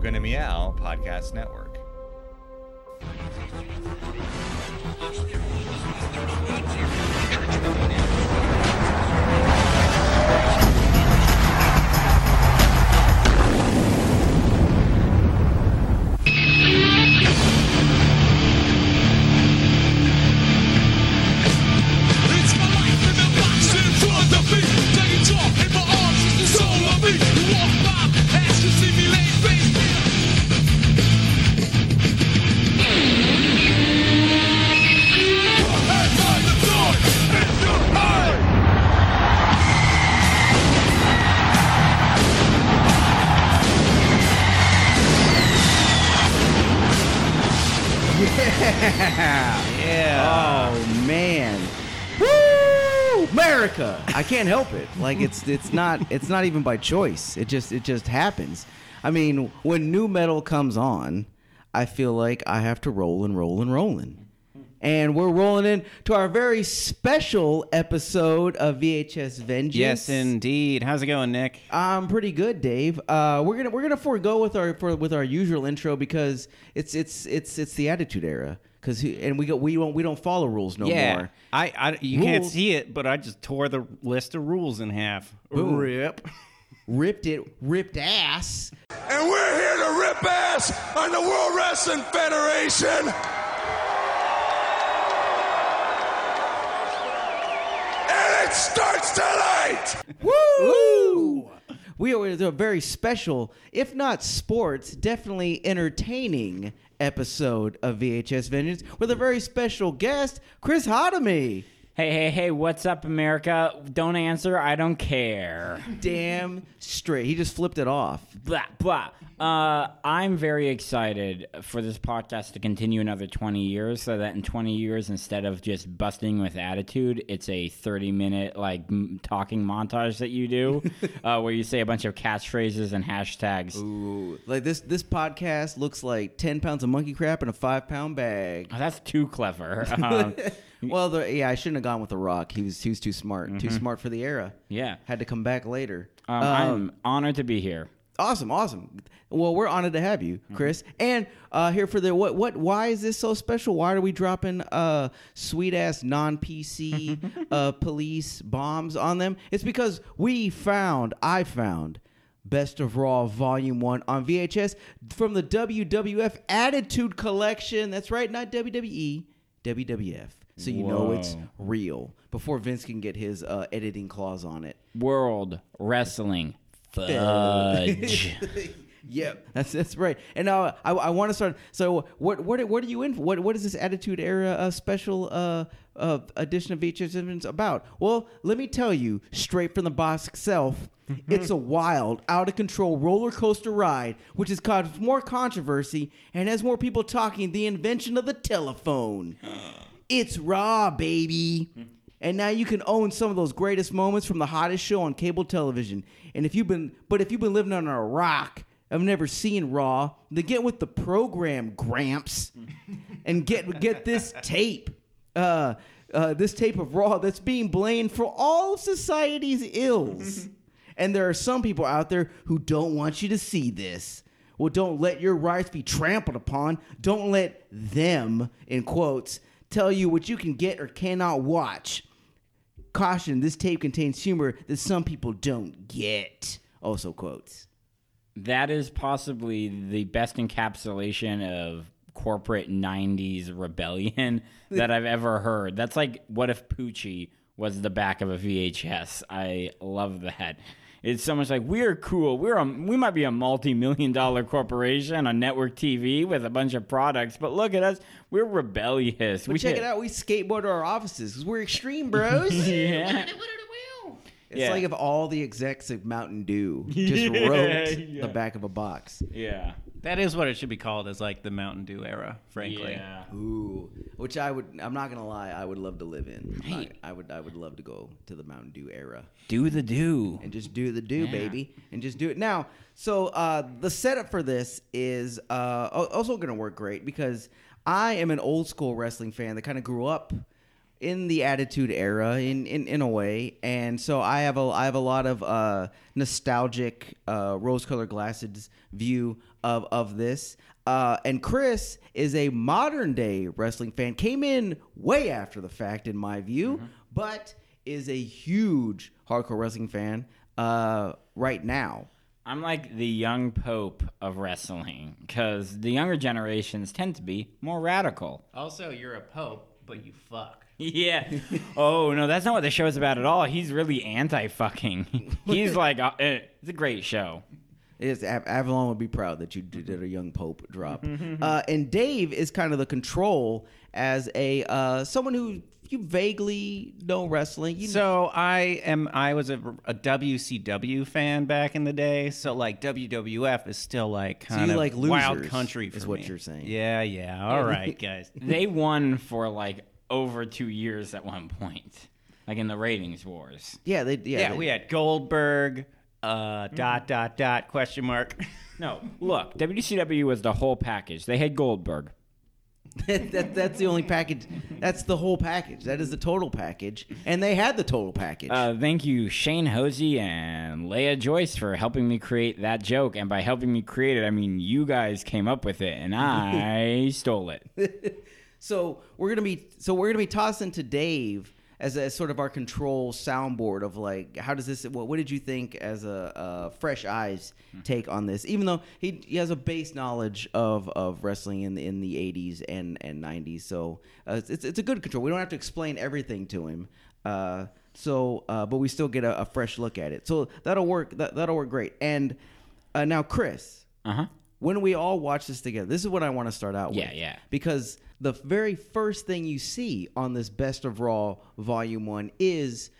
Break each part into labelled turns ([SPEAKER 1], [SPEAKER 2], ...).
[SPEAKER 1] You're Gonna Meow Podcast Network.
[SPEAKER 2] Yeah. Oh man. Woo! America. I can't help it. Like it's it's not it's not even by choice. It just it just happens. I mean, when new metal comes on, I feel like I have to roll and roll and rolling. And we're rolling in to our very special episode of VHS Vengeance.
[SPEAKER 3] Yes, indeed. How's it going, Nick?
[SPEAKER 2] I'm pretty good, Dave. Uh, we're gonna we're gonna forego with our for, with our usual intro because it's it's it's it's the Attitude Era. Cause he, and we go we don't we don't follow rules no
[SPEAKER 3] yeah,
[SPEAKER 2] more.
[SPEAKER 3] I, I, you can't see it, but I just tore the list of rules in half.
[SPEAKER 2] Boom.
[SPEAKER 3] Rip.
[SPEAKER 2] Ripped it, ripped ass.
[SPEAKER 4] And we're here to rip ass on the World Wrestling Federation. It starts tonight.
[SPEAKER 2] Woo! We are with a very special, if not sports, definitely entertaining episode of VHS Vengeance with a very special guest, Chris Khatami.
[SPEAKER 5] Hey, hey, hey, what's up, America? Don't answer. I don't care.
[SPEAKER 2] Damn straight. He just flipped it off.
[SPEAKER 5] Blah, blah. Uh, I'm very excited for this podcast to continue another 20 years so that in 20 years, instead of just busting with attitude, it's a 30 minute, like, m- talking montage that you do uh, where you say a bunch of catchphrases and hashtags.
[SPEAKER 2] Ooh, like this this podcast looks like ten pounds of monkey crap in a five pound bag.
[SPEAKER 5] Oh, that's too clever. Um,
[SPEAKER 2] Well, the, yeah, I shouldn't have gone with the Rock. He was he was too smart, too smart for the era.
[SPEAKER 5] yeah.
[SPEAKER 2] Had to come back later.
[SPEAKER 5] Um,
[SPEAKER 2] Um,
[SPEAKER 5] I'm honored to be here.
[SPEAKER 2] awesome, awesome. Well, we're honored to have you, Chris, and uh, here for the what what. Why is this so special? Why are we dropping uh, sweet ass non PC uh, police bombs on them? It's because we found, I found. Best of Raw Volume 1 on VHS from the WWF Attitude Collection. That's right, not WWE, WWF. So you know it's real before Vince can get his uh, editing clause on it.
[SPEAKER 5] World Wrestling Fudge.
[SPEAKER 2] Yep, that's that's right. And now I, I want to start. So what what what are you in? What what is this Attitude Era uh, special uh, uh, edition of VHS about? Well, let me tell you straight from the boss itself. it's a wild, out of control roller coaster ride, which has caused more controversy and has more people talking. The invention of the telephone. It's raw, baby. And now you can own some of those greatest moments from the hottest show on cable television. And if you've been, but if you've been living under a rock, I've never seen Raw. Then get with the program, Gramps, and get get this tape. Uh, uh, this tape of Raw that's being blamed for all of society's ills. and there are some people out there who don't want you to see this. Well, don't let your rights be trampled upon. Don't let them, in quotes, tell you what you can get or cannot watch. Caution, this tape contains humor that some people don't get. Also quotes.
[SPEAKER 5] That is possibly the best encapsulation of corporate 90s rebellion that I've ever heard. That's like what if Poochie was the back of a VHS. I love that. It's so much like we're cool. We're a, we might be a multi-million dollar corporation on network TV with a bunch of products, but look at us. We're rebellious.
[SPEAKER 2] But check it out, we skateboard to our offices because we're extreme bros.
[SPEAKER 5] Yeah.
[SPEAKER 2] It's
[SPEAKER 5] Yeah.
[SPEAKER 2] like if all the execs of Mountain Dew just wrote
[SPEAKER 5] yeah.
[SPEAKER 2] the back of a box.
[SPEAKER 5] Yeah.
[SPEAKER 3] That is what it should be called, as like the Mountain Dew era, frankly.
[SPEAKER 5] Yeah.
[SPEAKER 2] Ooh, which I would. I'm not gonna lie. I would love to live in.
[SPEAKER 5] Hey.
[SPEAKER 2] I, I would. I would love to go to the Mountain Dew era
[SPEAKER 5] Do the do.
[SPEAKER 2] and just do the do,
[SPEAKER 5] Yeah.
[SPEAKER 2] baby, and just do it now. So uh, the setup for this is uh, also gonna work great because I am an old school wrestling fan that kind of grew up in the Attitude Era in, in in a way, and so I have a I have a lot of uh, nostalgic uh, rose-colored glasses view of of this. Uh, and Chris is a modern day wrestling fan. Came in way after the fact, in my view, but is a huge hardcore wrestling fan uh, right now.
[SPEAKER 5] I'm like the young pope of wrestling because the younger generations tend to be more radical.
[SPEAKER 3] Also, you're a pope, but you fuck.
[SPEAKER 5] Yeah. oh no, that's not what the show is about at all. He's really anti-fucking. He's like, uh, eh, it's a great show.
[SPEAKER 2] Yes, Av- Avalon would be proud that you did a young Pope drop. uh, and Dave is kind of the control as a uh, someone who you vaguely know wrestling. You
[SPEAKER 3] So I am. I was a, a WCW fan back in the day. So like WWF is still like kind
[SPEAKER 2] you
[SPEAKER 3] of
[SPEAKER 2] like
[SPEAKER 3] wild
[SPEAKER 2] losers,
[SPEAKER 3] country. For
[SPEAKER 2] is what
[SPEAKER 3] me.
[SPEAKER 2] you're saying.
[SPEAKER 3] Yeah, yeah. All right, guys.
[SPEAKER 5] They won for like over two years at one point, like in the ratings wars.
[SPEAKER 2] yeah, they, yeah,
[SPEAKER 3] Yeah,
[SPEAKER 2] they-
[SPEAKER 3] we had Goldberg. Uh,
[SPEAKER 2] Mm-hmm.
[SPEAKER 3] dot dot dot question mark.
[SPEAKER 5] No, look, WCW was the whole package. They had Goldberg.
[SPEAKER 2] that, that's the only package. That's the whole package. That is the total package, and they had the total package.
[SPEAKER 5] Uh, thank you, Shane Hosey and Leah Joyce, for helping me create that joke. And by helping me create it, I mean you guys came up with it, and I stole it.
[SPEAKER 2] So we're gonna be so we're gonna be tossing to Dave as a sort of our control soundboard of like how does this what, what did you think as a, uh fresh eyes take on this? Even though he, he has a base knowledge of, of wrestling in the in the 80s and and 90s so uh, it's it's a good control. We don't have to explain everything to him. Uh, so uh, but we still get a, a fresh look at it. So that'll work that, that'll work great. And uh, now Chris.
[SPEAKER 5] Uh huh.
[SPEAKER 2] When we all watch this together, this is what I want to start out
[SPEAKER 5] Yeah,
[SPEAKER 2] with.
[SPEAKER 5] yeah. yeah.
[SPEAKER 2] Because the very first thing you see on this Best of Raw Volume 1 is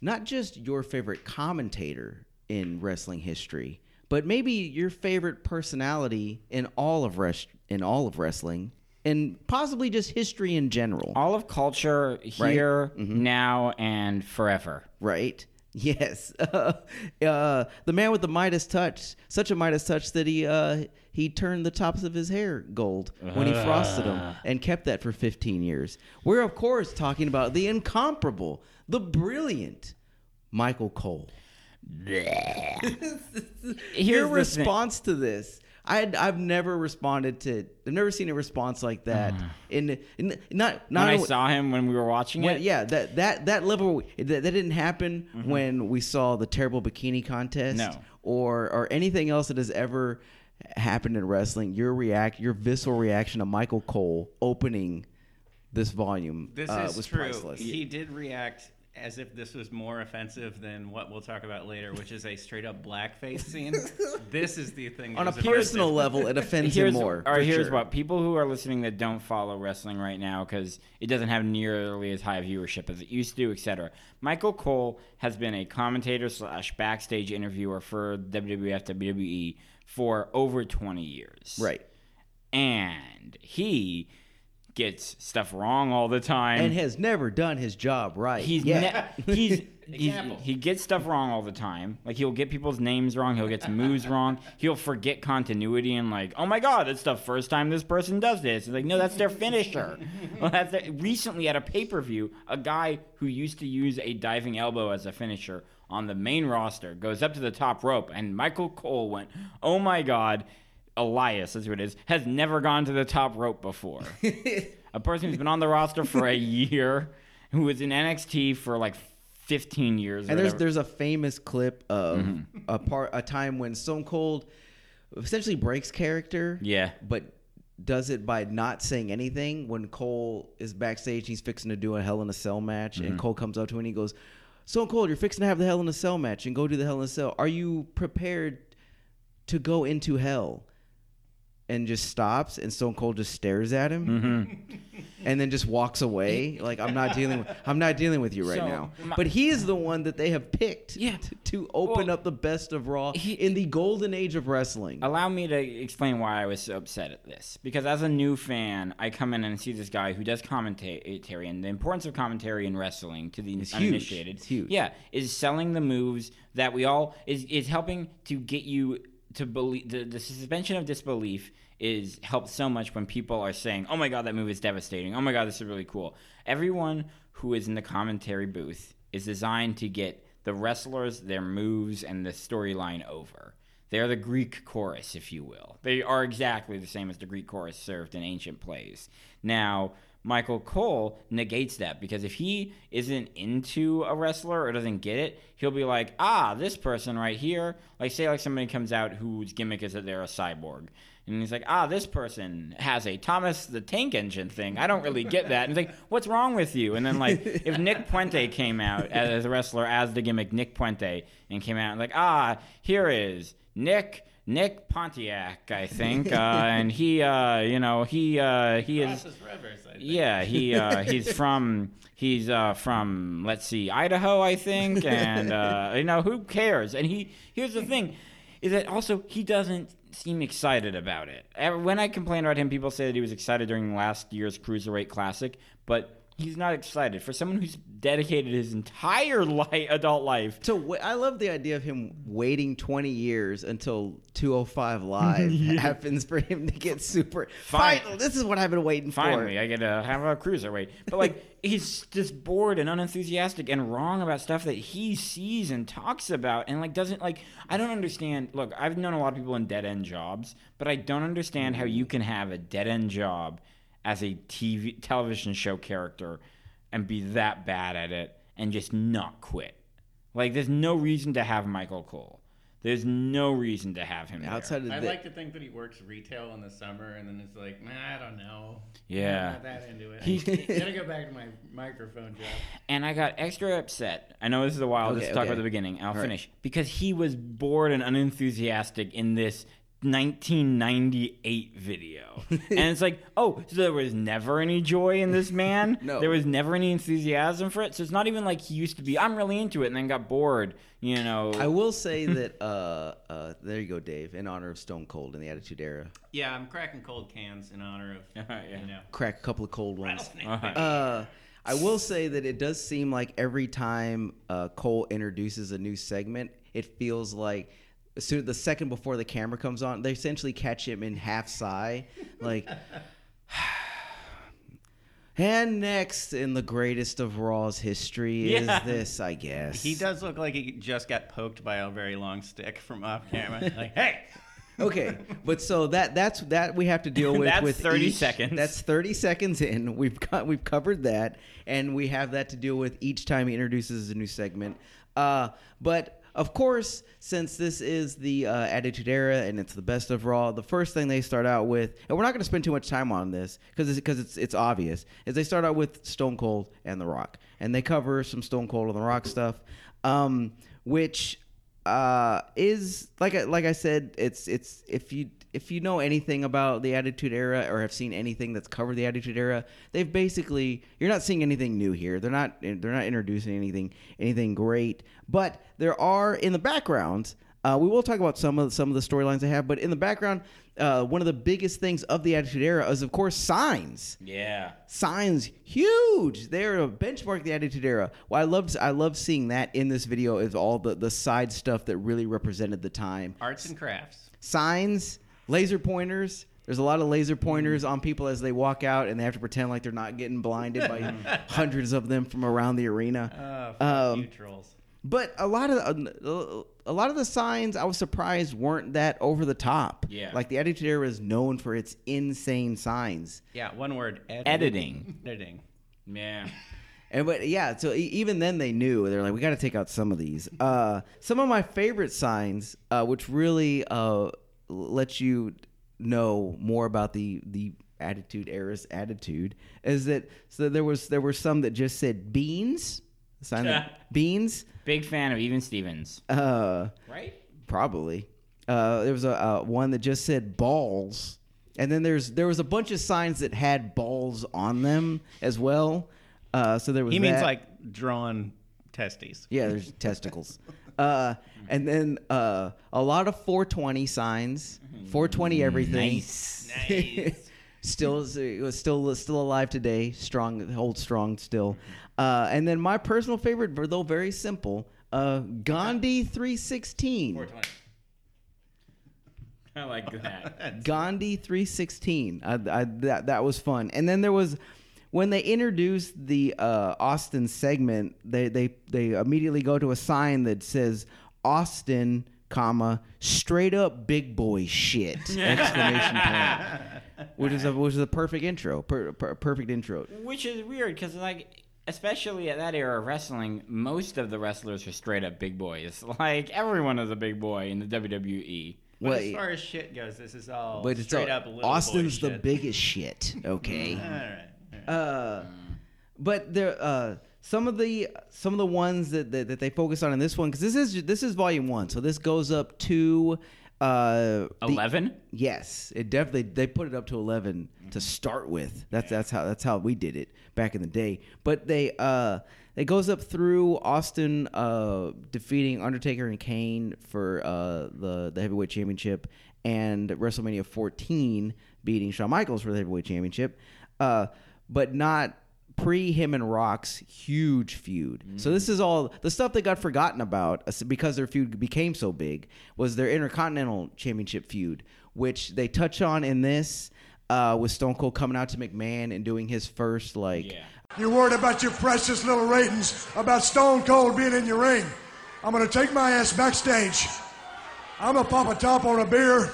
[SPEAKER 2] not just your favorite commentator in wrestling history, but maybe your favorite personality in all of res- in all of wrestling and possibly just history in general,
[SPEAKER 5] All of culture here, mm-hmm. now, and forever.
[SPEAKER 2] right? Yes. uh, the man with the Midas touch, such a Midas touch that he uh, he turned the tops of his hair gold when he frosted them and kept that for 15 years. We're of course talking about the incomparable, the brilliant Michael Cole. Your response to this. I had, I've never responded to I've never seen a response like that in, in not
[SPEAKER 5] When
[SPEAKER 2] not
[SPEAKER 5] I saw him when we were watching
[SPEAKER 2] when,
[SPEAKER 5] it,
[SPEAKER 2] yeah, that that that level that, that didn't happen when we saw the terrible bikini contest,
[SPEAKER 5] No.
[SPEAKER 2] or or anything else that has ever happened in wrestling. Your react, your visceral reaction to Michael Cole opening this volume
[SPEAKER 3] This
[SPEAKER 2] uh,
[SPEAKER 3] is
[SPEAKER 2] was
[SPEAKER 3] true.
[SPEAKER 2] priceless.
[SPEAKER 3] He did react as if this was more offensive than what we'll talk about later, which is a straight up blackface scene. this is the thing.
[SPEAKER 2] On a
[SPEAKER 3] was offensive.
[SPEAKER 2] personal level, it offends him more.
[SPEAKER 5] All
[SPEAKER 2] right,
[SPEAKER 5] here's
[SPEAKER 2] sure.
[SPEAKER 5] what people who are listening that don't follow wrestling right now because it doesn't have nearly as high viewership as it used to, etc. Michael Cole has been a commentator slash backstage interviewer for WWF WWE for over 20 years.
[SPEAKER 2] right.
[SPEAKER 5] And he gets stuff wrong all the time.
[SPEAKER 2] And has never done his job right.
[SPEAKER 5] He's
[SPEAKER 2] yeah.
[SPEAKER 5] ne- he's, he's he gets stuff wrong all the time. Like he'll get people's names wrong. He'll get some moves wrong. He'll forget continuity and like, oh my god, it's the first time this person does this. It's like, no, that's their finisher. well, that's their- recently at a pay per view, a guy who used to use a diving elbow as a finisher on the main roster goes up to the top rope, and Michael Cole went, oh my god. Elias, that's what it is, has never gone to the top rope before. a person who's been on the roster for a year, who was in NXT for like 15 years.
[SPEAKER 2] And there's
[SPEAKER 5] whatever.
[SPEAKER 2] there's a famous clip of
[SPEAKER 5] Mm-hmm.
[SPEAKER 2] a part a time when Stone Cold essentially breaks character.
[SPEAKER 5] Yeah.
[SPEAKER 2] But does it by not saying anything when Cole is backstage. He's fixing to do a Hell in a Cell match,
[SPEAKER 5] Mm-hmm.
[SPEAKER 2] and Cole comes up to him and he goes, "Stone Cold, you're fixing to have the Hell in a Cell match and go do the Hell in a Cell. Are you prepared to go into hell?" And just stops, and Stone Cold just stares at him,
[SPEAKER 5] Mm-hmm.
[SPEAKER 2] and then just walks away. Like I'm not dealing with, I'm not dealing with you right
[SPEAKER 5] So,
[SPEAKER 2] now.
[SPEAKER 5] my-
[SPEAKER 2] But he is the one that they have picked
[SPEAKER 5] Yeah.
[SPEAKER 2] to, to open
[SPEAKER 5] Well,
[SPEAKER 2] up the best of Raw
[SPEAKER 5] he-
[SPEAKER 2] in the golden age of wrestling.
[SPEAKER 5] Allow me to explain why I was so upset at this. Because as a new fan, I come in and see this guy who does commentary, and the importance of commentary in wrestling to the
[SPEAKER 2] It's huge. It's huge.
[SPEAKER 5] Yeah, is selling the moves that we all is is helping to get you to believe. The, the suspension of disbelief is helped so much when people are saying, "Oh my god, that move is devastating. Oh my god, this is really cool." Everyone who is in the commentary booth is designed to get the wrestlers, their moves, and the storyline over. They're the Greek chorus, if you will. They are exactly the same as the Greek chorus served in ancient plays. Now, Michael Cole negates that because if he isn't into a wrestler or doesn't get it, he'll be like, ah, this person right here. Like, say, like somebody comes out whose gimmick is that they're a cyborg. And he's like, ah, this person has a Thomas the Tank Engine thing. I don't really get that. And he's like, what's wrong with you? And then, like, if Nick Puente came out as a wrestler as the gimmick Nick Puente and came out and, like, ah, here is Nick. Nick Pontiac, I think, uh, and he, uh, you know, he uh, he is
[SPEAKER 3] rivers,
[SPEAKER 5] yeah, he uh, he's from he's uh, from let's see Idaho, I think, and uh, you know who cares? And he here's the thing, is that also he doesn't seem excited about it. When I complain about him, people say that he was excited during last year's cruiserweight classic, but he's not excited for someone who's dedicated his entire li- adult life.
[SPEAKER 2] So wa- I love the idea of him waiting 20 years until 205 live happens for him to get super.
[SPEAKER 5] Fine.
[SPEAKER 2] Final. This is what I've been waiting
[SPEAKER 5] Finally,
[SPEAKER 2] for.
[SPEAKER 5] Finally, I get to have a cruiserweight. But like, he's just bored and unenthusiastic and wrong about stuff that he sees and talks about, and like doesn't like. I don't understand. Look, I've known a lot of people in dead end jobs, but I don't understand how you can have a dead end job as a TV television show character and be that bad at it and just not quit. Like, there's no reason to have Michael Cole. There's no reason to have him there.
[SPEAKER 2] Outside of
[SPEAKER 3] I like to think that he works retail in the summer, and then it's like, nah, I don't know.
[SPEAKER 5] Yeah.
[SPEAKER 3] I'm not that into it.
[SPEAKER 5] He-
[SPEAKER 3] I gotta go back to my microphone job.
[SPEAKER 5] And I got extra upset. I know this is a while.
[SPEAKER 2] Okay,
[SPEAKER 5] Let's talk about the beginning. I'll
[SPEAKER 2] All right.
[SPEAKER 5] finish because he was bored and unenthusiastic in this 1998 video, and it's like, oh, so there was never any joy in this man.
[SPEAKER 2] No.
[SPEAKER 5] there was never any enthusiasm for it. So it's not even like he used to be. I'm really into it, and then got bored. You know.
[SPEAKER 2] I will say that. Uh, uh, there you go, Dave. In honor of Stone Cold in the Attitude Era,
[SPEAKER 3] Yeah, I'm cracking cold cans in honor of,
[SPEAKER 5] Yeah.
[SPEAKER 3] you know,
[SPEAKER 2] crack a couple of cold ones.
[SPEAKER 3] rattlesnake.
[SPEAKER 5] Uh-huh.
[SPEAKER 2] Uh, I will say that it does seem like every time uh, Cole introduces a new segment, it feels like as soon the second before the camera comes on, they essentially catch him in half sigh, like. And next in the greatest of Raw's history is
[SPEAKER 5] Yeah.
[SPEAKER 2] this, I guess.
[SPEAKER 3] He does look like he just got poked by a very long stick from off camera. like, hey,
[SPEAKER 2] Okay, but so that that's that we have to deal with
[SPEAKER 5] That's
[SPEAKER 2] with
[SPEAKER 5] 30
[SPEAKER 2] each-
[SPEAKER 5] seconds.
[SPEAKER 2] That's thirty seconds in. We've got we've covered that, and we have that to deal with each time he introduces a new segment. Uh, but of course, since this is the uh, Attitude Era and it's the best of Raw, the first thing they start out with, and we're not going to spend too much time on this because it's, cause it's it's obvious, is they start out with Stone Cold and The Rock, and they cover some Stone Cold and The Rock stuff, um, which uh, is like I, like I said, it's it's if you if you know anything about the Attitude Era or have seen anything that's covered the Attitude Era, they've basically you're not seeing anything new here. They're not they're not introducing anything anything great, but there are in the background. Uh, we will talk about some of some of the storylines they have, but in the background, uh, one of the biggest things of the Attitude Era is, of course, signs
[SPEAKER 5] yeah.
[SPEAKER 2] signs huge they're a benchmark of the attitude era well i love i love seeing that in this video is all the the side stuff that really represented the time
[SPEAKER 3] arts and crafts.
[SPEAKER 2] signs laser pointers there's a lot of laser pointers on people as they walk out and they have to pretend like they're not getting blinded by hundreds of them from around the arena
[SPEAKER 3] Oh,
[SPEAKER 2] Um,
[SPEAKER 3] trolls.
[SPEAKER 2] but a lot of uh, a lot of the signs I was surprised weren't that over the top.
[SPEAKER 5] Yeah.
[SPEAKER 2] Like the Attitude Era is known for its insane signs.
[SPEAKER 3] Yeah, one word.
[SPEAKER 5] Editing.
[SPEAKER 3] Editing.
[SPEAKER 5] Yeah.
[SPEAKER 2] And but yeah, so e- even then they knew they're like, we got to take out some of these. Uh, some of my favorite signs, uh, which really uh, let you know more about the the attitude era's attitude, is that so there was there were some that just said beans, sign that beans,
[SPEAKER 5] Big fan of Even Stevens.
[SPEAKER 2] uh,
[SPEAKER 5] Right?
[SPEAKER 2] probably. Uh, there was a uh, one that just said balls, and then there's there was a bunch of signs that had balls on them as well. Uh, so there was
[SPEAKER 3] He means
[SPEAKER 2] that.
[SPEAKER 3] like drawn testes.
[SPEAKER 2] Yeah, there's testicles. Uh, and then uh, a lot of 420 signs, 420 everything.
[SPEAKER 5] Nice.
[SPEAKER 3] Nice.
[SPEAKER 2] still, it was still still alive today, strong, holds strong still. Uh, and then my personal favorite, though very simple, uh, Gandhi 316.
[SPEAKER 3] 420.
[SPEAKER 5] I like that.
[SPEAKER 2] Gandhi 316. I, I, that that was fun. And then there was when they introduce the uh, Austin segment, they they they immediately go to a sign that says Austin, comma straight up big boy shit exclamation point, which is a which is a perfect intro, per, per, perfect intro.
[SPEAKER 5] Which is weird because, like, especially at that era of wrestling, most of the wrestlers are straight up big boys. Like, everyone is a big boy in the. WWE.
[SPEAKER 3] But
[SPEAKER 2] Well,
[SPEAKER 3] as far as shit goes, this is all
[SPEAKER 2] But it's
[SPEAKER 3] straight
[SPEAKER 2] all-
[SPEAKER 3] up little
[SPEAKER 2] Austin's
[SPEAKER 3] boy
[SPEAKER 2] the biggest shit. Okay.
[SPEAKER 3] All right.
[SPEAKER 2] Uh, but there, uh, some of the some of the ones that, that, that they focus on in this one because this is this is volume one, so this goes up to uh,
[SPEAKER 5] 11?
[SPEAKER 2] yes, it definitely they put it up to eleven to start with. That's that's how that's how we did it back in the day. But they uh it goes up through Austin uh defeating Undertaker and Kane for uh the the heavyweight championship and WrestleMania 14 beating Shawn Michaels for the heavyweight championship. Uh but not pre him and Rock's huge feud. So this is all the stuff that got forgotten about uh, because their feud became so big was their Intercontinental Championship feud, which they touch on in this uh, with Stone Cold coming out to McMahon and doing his first like
[SPEAKER 5] Yeah.
[SPEAKER 6] You're worried about your precious little ratings, about Stone Cold being in your ring. I'm gonna take my ass backstage. I'm gonna pop a top on a beer.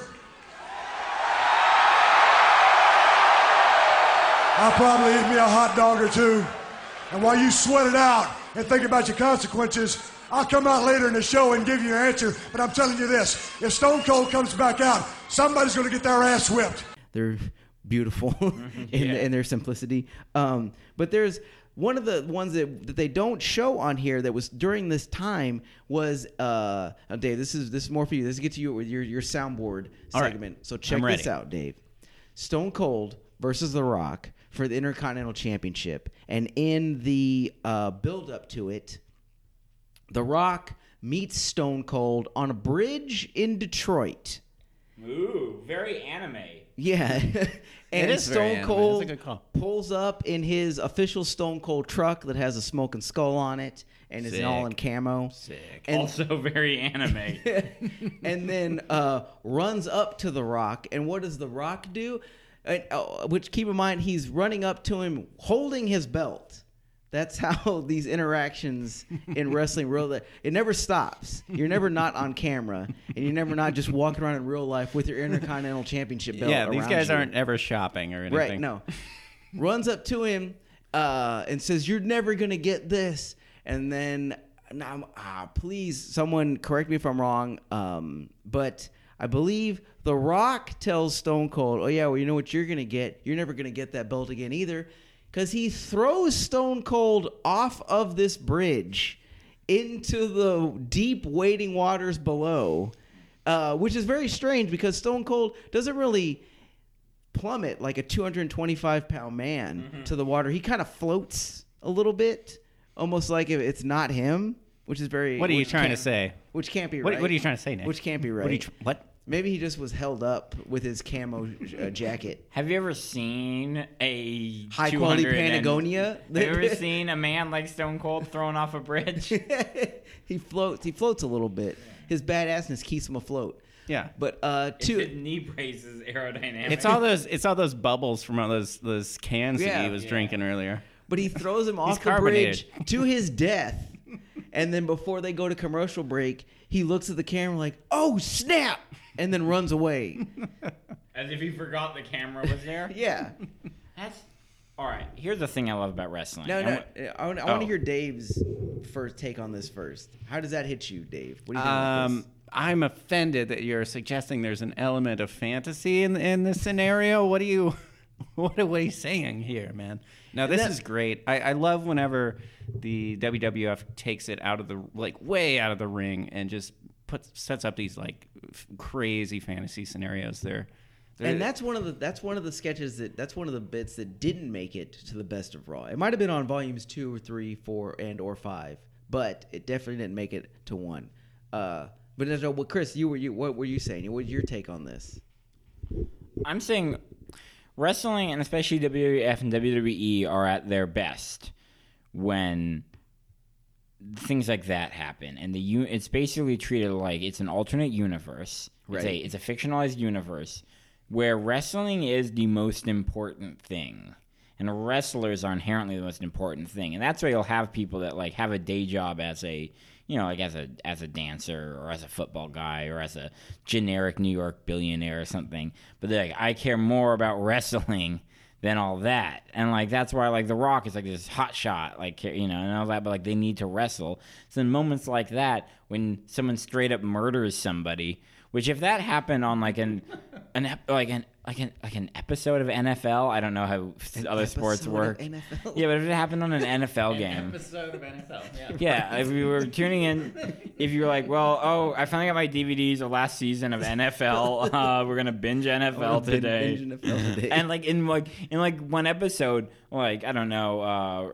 [SPEAKER 6] I'll probably eat me a hot dog or two. And while you sweat it out and think about your consequences, I'll come out later in the show and give you an answer. But I'm telling you this if Stone Cold comes back out, somebody's gonna get their ass whipped.
[SPEAKER 2] they're beautiful in, in their simplicity. Um, but there's one of the ones that, that they don't show on here that was during this time was uh, uh, Dave. This is this is more for you. This gets you with your your soundboard
[SPEAKER 3] All right.
[SPEAKER 2] segment. So check this out, Dave. Stone Cold versus The Rock for the Intercontinental Championship, and in the uh, build up to it, The Rock meets Stone Cold on a bridge in Detroit.
[SPEAKER 5] Ooh, very anime.
[SPEAKER 2] Yeah. and
[SPEAKER 3] is very
[SPEAKER 2] Stone
[SPEAKER 3] anime. That's a
[SPEAKER 2] Cold
[SPEAKER 3] good call.
[SPEAKER 2] pulls up in his official Stone Cold truck that has a smoking skull on it and is all in camo.
[SPEAKER 3] Sick.
[SPEAKER 2] And,
[SPEAKER 5] also very anime.
[SPEAKER 2] and then uh, runs up to The Rock. And what does The Rock do? And, uh, which keep in mind, he's running up to him holding his belt. That's how these interactions in wrestling real it never stops. You're never not on camera, and you're never not just walking around in real life with your Intercontinental Championship belt.
[SPEAKER 3] Yeah, these guys
[SPEAKER 2] you.
[SPEAKER 3] aren't ever shopping or anything.
[SPEAKER 2] Right, no. Runs up to him uh, and says, You're never going to get this. And then, now, ah, please, someone correct me if I'm wrong, um, but I believe The Rock tells Stone Cold, Oh, yeah, well, you know what you're going to get? You're never going to get that belt again either. Because he throws Stone Cold off of this bridge into the deep waiting waters below, uh, which is very strange because Stone Cold doesn't really plummet like a 225 pound man
[SPEAKER 3] Mm-hmm.
[SPEAKER 2] to the water. He kind of floats a little bit, almost like if it's not him, which is very.
[SPEAKER 3] What are you trying to say?
[SPEAKER 2] Which can't be
[SPEAKER 3] What,
[SPEAKER 2] right.
[SPEAKER 3] what are you trying to say, Nick?
[SPEAKER 2] Which can't be right.
[SPEAKER 3] What? Are you tr- what?
[SPEAKER 2] Maybe he just was held up with his camo uh, jacket.
[SPEAKER 5] Have you ever seen a
[SPEAKER 2] High quality
[SPEAKER 5] 200 and-
[SPEAKER 2] Patagonia?
[SPEAKER 5] Have you ever seen a man like Stone Cold thrown off a bridge?
[SPEAKER 2] he floats. He floats a little bit. His badassness keeps him afloat.
[SPEAKER 3] Yeah.
[SPEAKER 2] But uh, two.
[SPEAKER 5] knee braces aerodynamic.
[SPEAKER 3] It's all those. It's all those bubbles from all those those cans that he was
[SPEAKER 5] Yeah.
[SPEAKER 3] drinking earlier.
[SPEAKER 2] but he throws him off the bridge to his death. And then before they go to commercial break, he looks at the camera like, "Oh snap!" And then runs away.
[SPEAKER 5] As if he forgot the camera was there.
[SPEAKER 2] Yeah.
[SPEAKER 5] That's all right. Here's the thing I love about wrestling.
[SPEAKER 2] No, no.
[SPEAKER 5] what-
[SPEAKER 2] I want, I want
[SPEAKER 3] Oh.
[SPEAKER 2] to hear Dave's first take on this first. How does that hit you, Dave? What do you think about
[SPEAKER 3] Um,
[SPEAKER 2] this?
[SPEAKER 3] I'm offended that you're suggesting there's an element of fantasy in in this scenario. What are you, what are we saying here, man? No, this
[SPEAKER 2] that-
[SPEAKER 3] is great. I, I love whenever the WWF takes it out of the like way out of the ring and just puts sets up these like f- crazy fantasy scenarios. There,
[SPEAKER 2] And that's one of the that's one of the sketches that that's one of the bits that didn't make it to the best of Raw. It might have been on volumes two or three, four, and or five, but it definitely didn't make it to one. Uh, but no, well, Chris, you were you what were you saying? What was your take on this?
[SPEAKER 5] I'm saying wrestling and especially WWF and WWE are at their best when things like that happen and the u- it's basically treated like it's an alternate universe. It's a
[SPEAKER 2] Right.
[SPEAKER 5] it's a fictionalized universe where wrestling is the most important thing. and wrestlers are inherently the most important thing, and that's why you'll have people that like have a day job as a you know like as a as a dancer or as a football guy or as a generic New York billionaire or something, but they're like I care more about wrestling than all that. And like that's why like The Rock is like this hot shot, like you know, and all that, but like they need to wrestle. So in moments like that, when someone straight up murders somebody, which if that happened on like an an ep- like an like an like an episode of NFL, I don't know how other sports
[SPEAKER 2] episode of
[SPEAKER 5] work.
[SPEAKER 2] NFL.
[SPEAKER 5] Yeah, but if it happened on an NFL game.
[SPEAKER 3] Episode of NFL. Yeah.
[SPEAKER 5] Yeah, if you were tuning in, if you were like, well, oh, I finally got my DVDs of last season of NFL. Uh, we're gonna binge NFL
[SPEAKER 2] Bin-
[SPEAKER 5] today.
[SPEAKER 2] binge NFL today.
[SPEAKER 5] And like in like in like one episode, like I don't know, uh,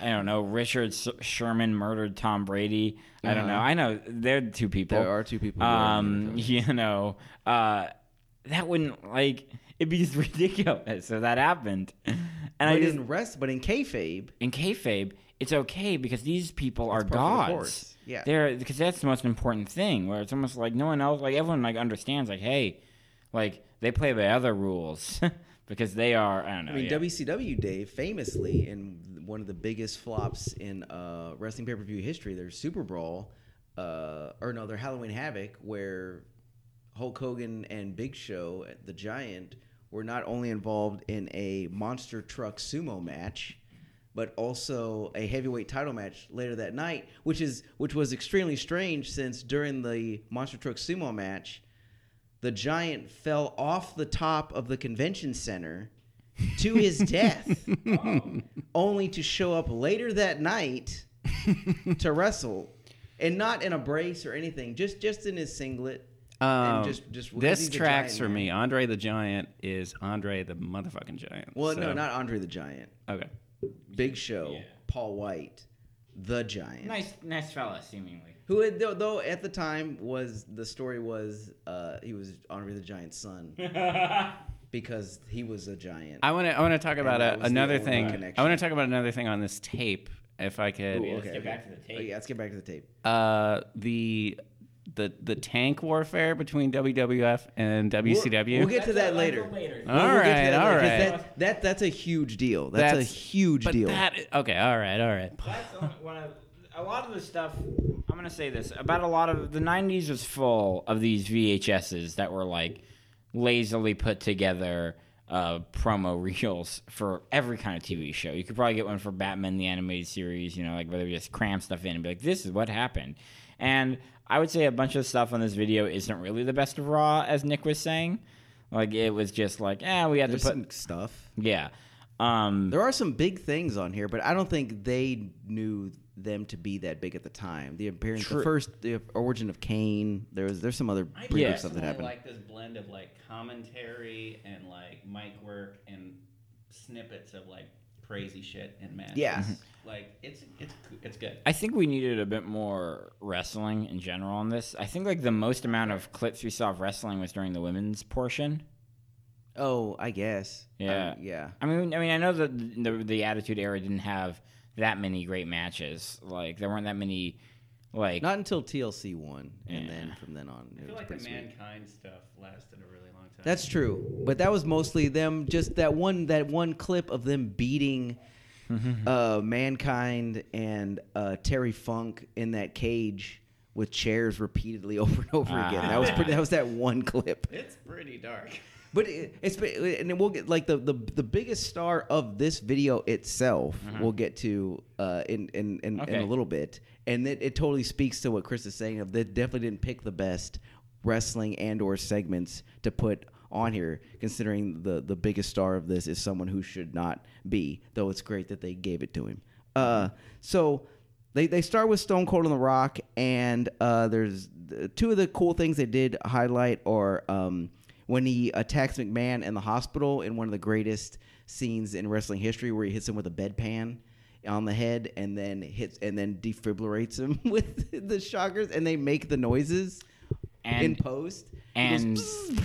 [SPEAKER 5] I don't know, Richard S- Sherman murdered Tom Brady. I don't know. I know they're two people.
[SPEAKER 2] Uh-huh. There are two people who are
[SPEAKER 5] Um, you know, uh, that wouldn't like it'd be just ridiculous. So that happened, and I
[SPEAKER 2] But
[SPEAKER 5] just
[SPEAKER 2] in rest, but in kayfabe,
[SPEAKER 5] in kayfabe, it's okay because these people are
[SPEAKER 2] It's par for the
[SPEAKER 5] gods.
[SPEAKER 2] course. Yeah.
[SPEAKER 5] they're because that's the most important thing. Where it's almost like no one else, like everyone, like understands, like hey, like they play by other rules because they are. I don't know.
[SPEAKER 2] I mean,
[SPEAKER 5] yeah.
[SPEAKER 2] WCW Dave famously in one of the biggest flops in uh, wrestling pay per view history, their Super Brawl, uh, or no, their Halloween Havoc, where Hulk Hogan and Big Show, the Giant, were not only involved in a monster truck sumo match, but also a heavyweight title match later that night, which is which was extremely strange since during the monster truck sumo match, the Giant fell off the top of the convention center to his death, only to show up later that night to wrestle, and not in a brace or anything, just just in his singlet.
[SPEAKER 3] Um,
[SPEAKER 2] and just just because
[SPEAKER 3] this tracks for
[SPEAKER 2] man.
[SPEAKER 3] me. Andre the Giant is Andre the motherfucking Giant.
[SPEAKER 2] Well,
[SPEAKER 3] So-
[SPEAKER 2] no, not Andre the Giant.
[SPEAKER 3] okay.
[SPEAKER 2] Big Show, Paul White, the Giant.
[SPEAKER 5] nice, nice fella, seemingly.
[SPEAKER 2] Who had, though, though at the time was the story was uh, he was Andre the Giant's son because he was a giant.
[SPEAKER 3] I want to. I want to talk about a, another thing.
[SPEAKER 2] connection.
[SPEAKER 3] I want to talk about another thing on this tape, if I could.
[SPEAKER 2] Ooh,
[SPEAKER 5] let's get
[SPEAKER 2] okay.
[SPEAKER 5] back to the tape.
[SPEAKER 2] Oh, yeah, let's get back to the tape.
[SPEAKER 3] Uh, the the the tank warfare between WWF and WCW.
[SPEAKER 2] We'll, we'll get to that later.
[SPEAKER 5] All
[SPEAKER 3] All
[SPEAKER 2] We'll
[SPEAKER 3] right,
[SPEAKER 2] that
[SPEAKER 3] all
[SPEAKER 2] later, 'cause
[SPEAKER 3] right.
[SPEAKER 2] That, that that's a huge deal. That's, a huge
[SPEAKER 3] but
[SPEAKER 2] deal.
[SPEAKER 3] That okay. All right. All right.
[SPEAKER 5] That's one of, a lot of the stuff. I'm gonna say this about a lot of the '90s was full of these VHSs that were like lazily put together uh, promo reels for every kind of TV show. You could probably get one for Batman the animated series. You know, like where they just cram stuff in and be like, "This is what happened," and I would say a bunch of stuff on this video isn't really the best of Raw, as Nick was saying. Like it was just like, eh, we had
[SPEAKER 2] There's
[SPEAKER 5] to put,
[SPEAKER 2] some stuff.
[SPEAKER 5] yeah. Um,
[SPEAKER 2] There are some big things on here, but I don't think they knew them to be that big at the time. The appearance, the first, the origin of Kane. There was there's some other brief
[SPEAKER 5] Yeah.
[SPEAKER 2] stuff that happened.
[SPEAKER 3] like this blend of like commentary and like mic work and snippets of like crazy shit and matches.
[SPEAKER 2] Yeah.
[SPEAKER 3] Like it's it's it's good.
[SPEAKER 5] I think we needed a bit more wrestling in general on this. I think like the most amount of clips we saw of wrestling was during the women's portion.
[SPEAKER 2] Oh, I guess.
[SPEAKER 5] Yeah.
[SPEAKER 2] Um, yeah.
[SPEAKER 5] I mean, I mean, I know that the, the Attitude Era didn't have that many great matches. Like there weren't that many, like
[SPEAKER 2] Not until TLC won, and then from then on, it
[SPEAKER 3] I feel
[SPEAKER 2] was
[SPEAKER 3] like the
[SPEAKER 2] pretty sweet.
[SPEAKER 3] mankind stuff lasted a really long time.
[SPEAKER 2] That's true, but that was mostly them. Just that one, that one clip of them beating uh, mankind and uh, Terry Funk in that cage with chairs repeatedly over and over again. That was pretty. That was that one clip.
[SPEAKER 3] it's pretty dark.
[SPEAKER 2] But it, it's and then we'll get like the, the the biggest star of this video itself. We'll get to uh, in in, in, in a little bit, and it, it totally speaks to what Chris is saying. Of they definitely didn't pick the best wrestling and or segments to put on here, considering the the biggest star of this is someone who should not be. Though it's great that they gave it to him. Uh, so they they start with Stone Cold and The Rock, and uh, there's uh, two of the cool things they did highlight are um, when he attacks McMahon in the hospital in one of the greatest scenes in wrestling history, where he hits him with a bedpan on the head and then hits and then defibrillates him with the shockers, and they make the noises in
[SPEAKER 5] and
[SPEAKER 2] post. He
[SPEAKER 5] and
[SPEAKER 2] goes,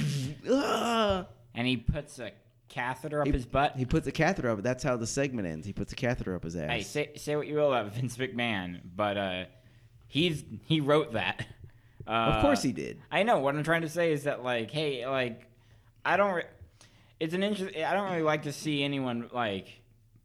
[SPEAKER 2] "Ah."
[SPEAKER 5] and he puts a catheter up
[SPEAKER 2] He-
[SPEAKER 5] his butt.
[SPEAKER 2] He puts a catheter up. That's how the segment ends. He puts a catheter up his ass.
[SPEAKER 5] Hey, say say what you will about Vince McMahon, but uh, he's he wrote that. Uh,
[SPEAKER 2] of course he did.
[SPEAKER 5] I know. What I'm trying to say is that like, hey, like, I don't. Re- it's an interest. I don't really like to see anyone like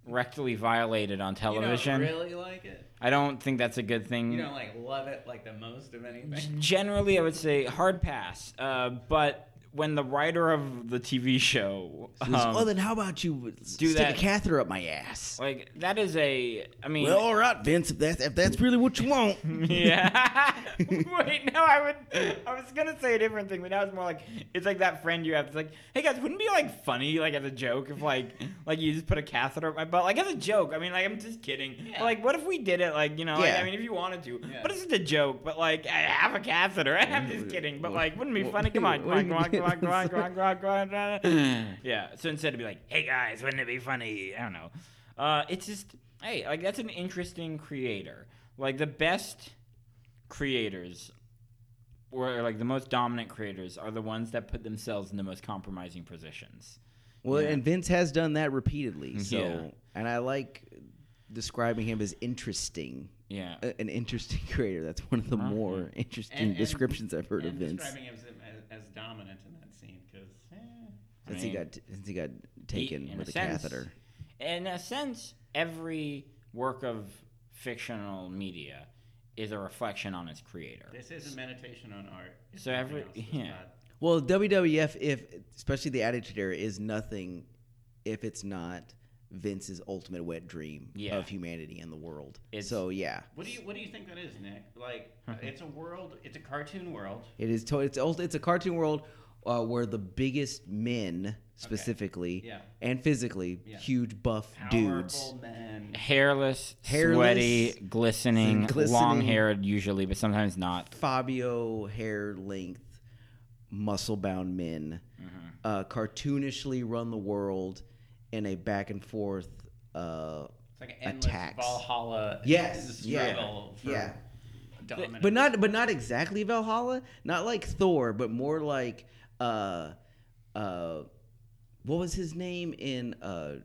[SPEAKER 5] rectally violated on
[SPEAKER 1] You
[SPEAKER 5] television.
[SPEAKER 1] don't really like it.
[SPEAKER 5] I don't think that's a good thing.
[SPEAKER 1] You don't like love it like the most of anything.
[SPEAKER 5] Generally, I would say hard pass. Uh, but when the writer of the TV show, um,
[SPEAKER 2] well, then how about you
[SPEAKER 5] do
[SPEAKER 2] stick
[SPEAKER 5] that-
[SPEAKER 2] a catheter up my ass?
[SPEAKER 5] like that is a. I mean,
[SPEAKER 2] Well, all right, Vince. If that's if that's really what you want,
[SPEAKER 5] yeah. Wait, no, I would. I was gonna say a different thing, but now it's more like it's like that friend you have. It's like, hey guys, wouldn't it be like funny, like as a joke, if like like you just put a catheter up my butt, like as a joke. I mean, like I'm just kidding. But, like, what if we did it, like you know? like,
[SPEAKER 2] Yeah.
[SPEAKER 5] I mean, if you wanted to, but it's just a joke. But like, I have a catheter. I'm just kidding. But like, wouldn't it be funny? Come on, come on, come on, come on, Yeah. So instead of be like, hey guys, wouldn't it be funny? I don't know. Uh, it's just hey, like that's an interesting creator. Like the best creators or like the most dominant creators are the ones that put themselves in the most compromising positions.
[SPEAKER 2] well,
[SPEAKER 5] Yeah.
[SPEAKER 2] and Vince has done that repeatedly. So,
[SPEAKER 5] Yeah.
[SPEAKER 2] and I like describing him as interesting.
[SPEAKER 5] Yeah.
[SPEAKER 2] A- An interesting creator. That's one of the more interesting descriptions I've heard of
[SPEAKER 3] and
[SPEAKER 2] Vince.
[SPEAKER 3] describing him as, as dominant in that scene because
[SPEAKER 2] Since he
[SPEAKER 5] mean,
[SPEAKER 2] got since he got taken
[SPEAKER 5] in
[SPEAKER 2] with a,
[SPEAKER 5] sense-
[SPEAKER 2] catheter.
[SPEAKER 5] In a sense, every work of fictional media is a reflection on its creator.
[SPEAKER 3] this is a meditation on art. It's
[SPEAKER 5] So every- yeah.
[SPEAKER 3] not-
[SPEAKER 2] Well, WWF, if especially the Attitude Era, is nothing if it's not Vince's ultimate wet dream
[SPEAKER 5] Yeah.
[SPEAKER 2] of humanity and the world.
[SPEAKER 5] It's-
[SPEAKER 2] so yeah,
[SPEAKER 3] What do you What do you think that is, Nick? Like, it's a world. It's a cartoon world.
[SPEAKER 2] it is. To, it's ult- it's a cartoon world uh, where the biggest men, specifically
[SPEAKER 3] Yeah.
[SPEAKER 2] and physically,
[SPEAKER 3] Yeah.
[SPEAKER 2] huge buff dudes.
[SPEAKER 3] Men.
[SPEAKER 5] Hairless,
[SPEAKER 2] Hairless,
[SPEAKER 5] sweaty, glistening,
[SPEAKER 2] glistening.
[SPEAKER 5] long haired usually, but sometimes not.
[SPEAKER 2] Fabio hair length, muscle bound men,
[SPEAKER 5] Mm-hmm.
[SPEAKER 2] uh, cartoonishly run the world in a back and forth. Uh,
[SPEAKER 3] It's like an endless Valhalla.
[SPEAKER 2] Yes, yeah,
[SPEAKER 3] struggle for
[SPEAKER 2] yeah. but not but not exactly Valhalla. Not like Thor, but more like uh uh what was his name in uh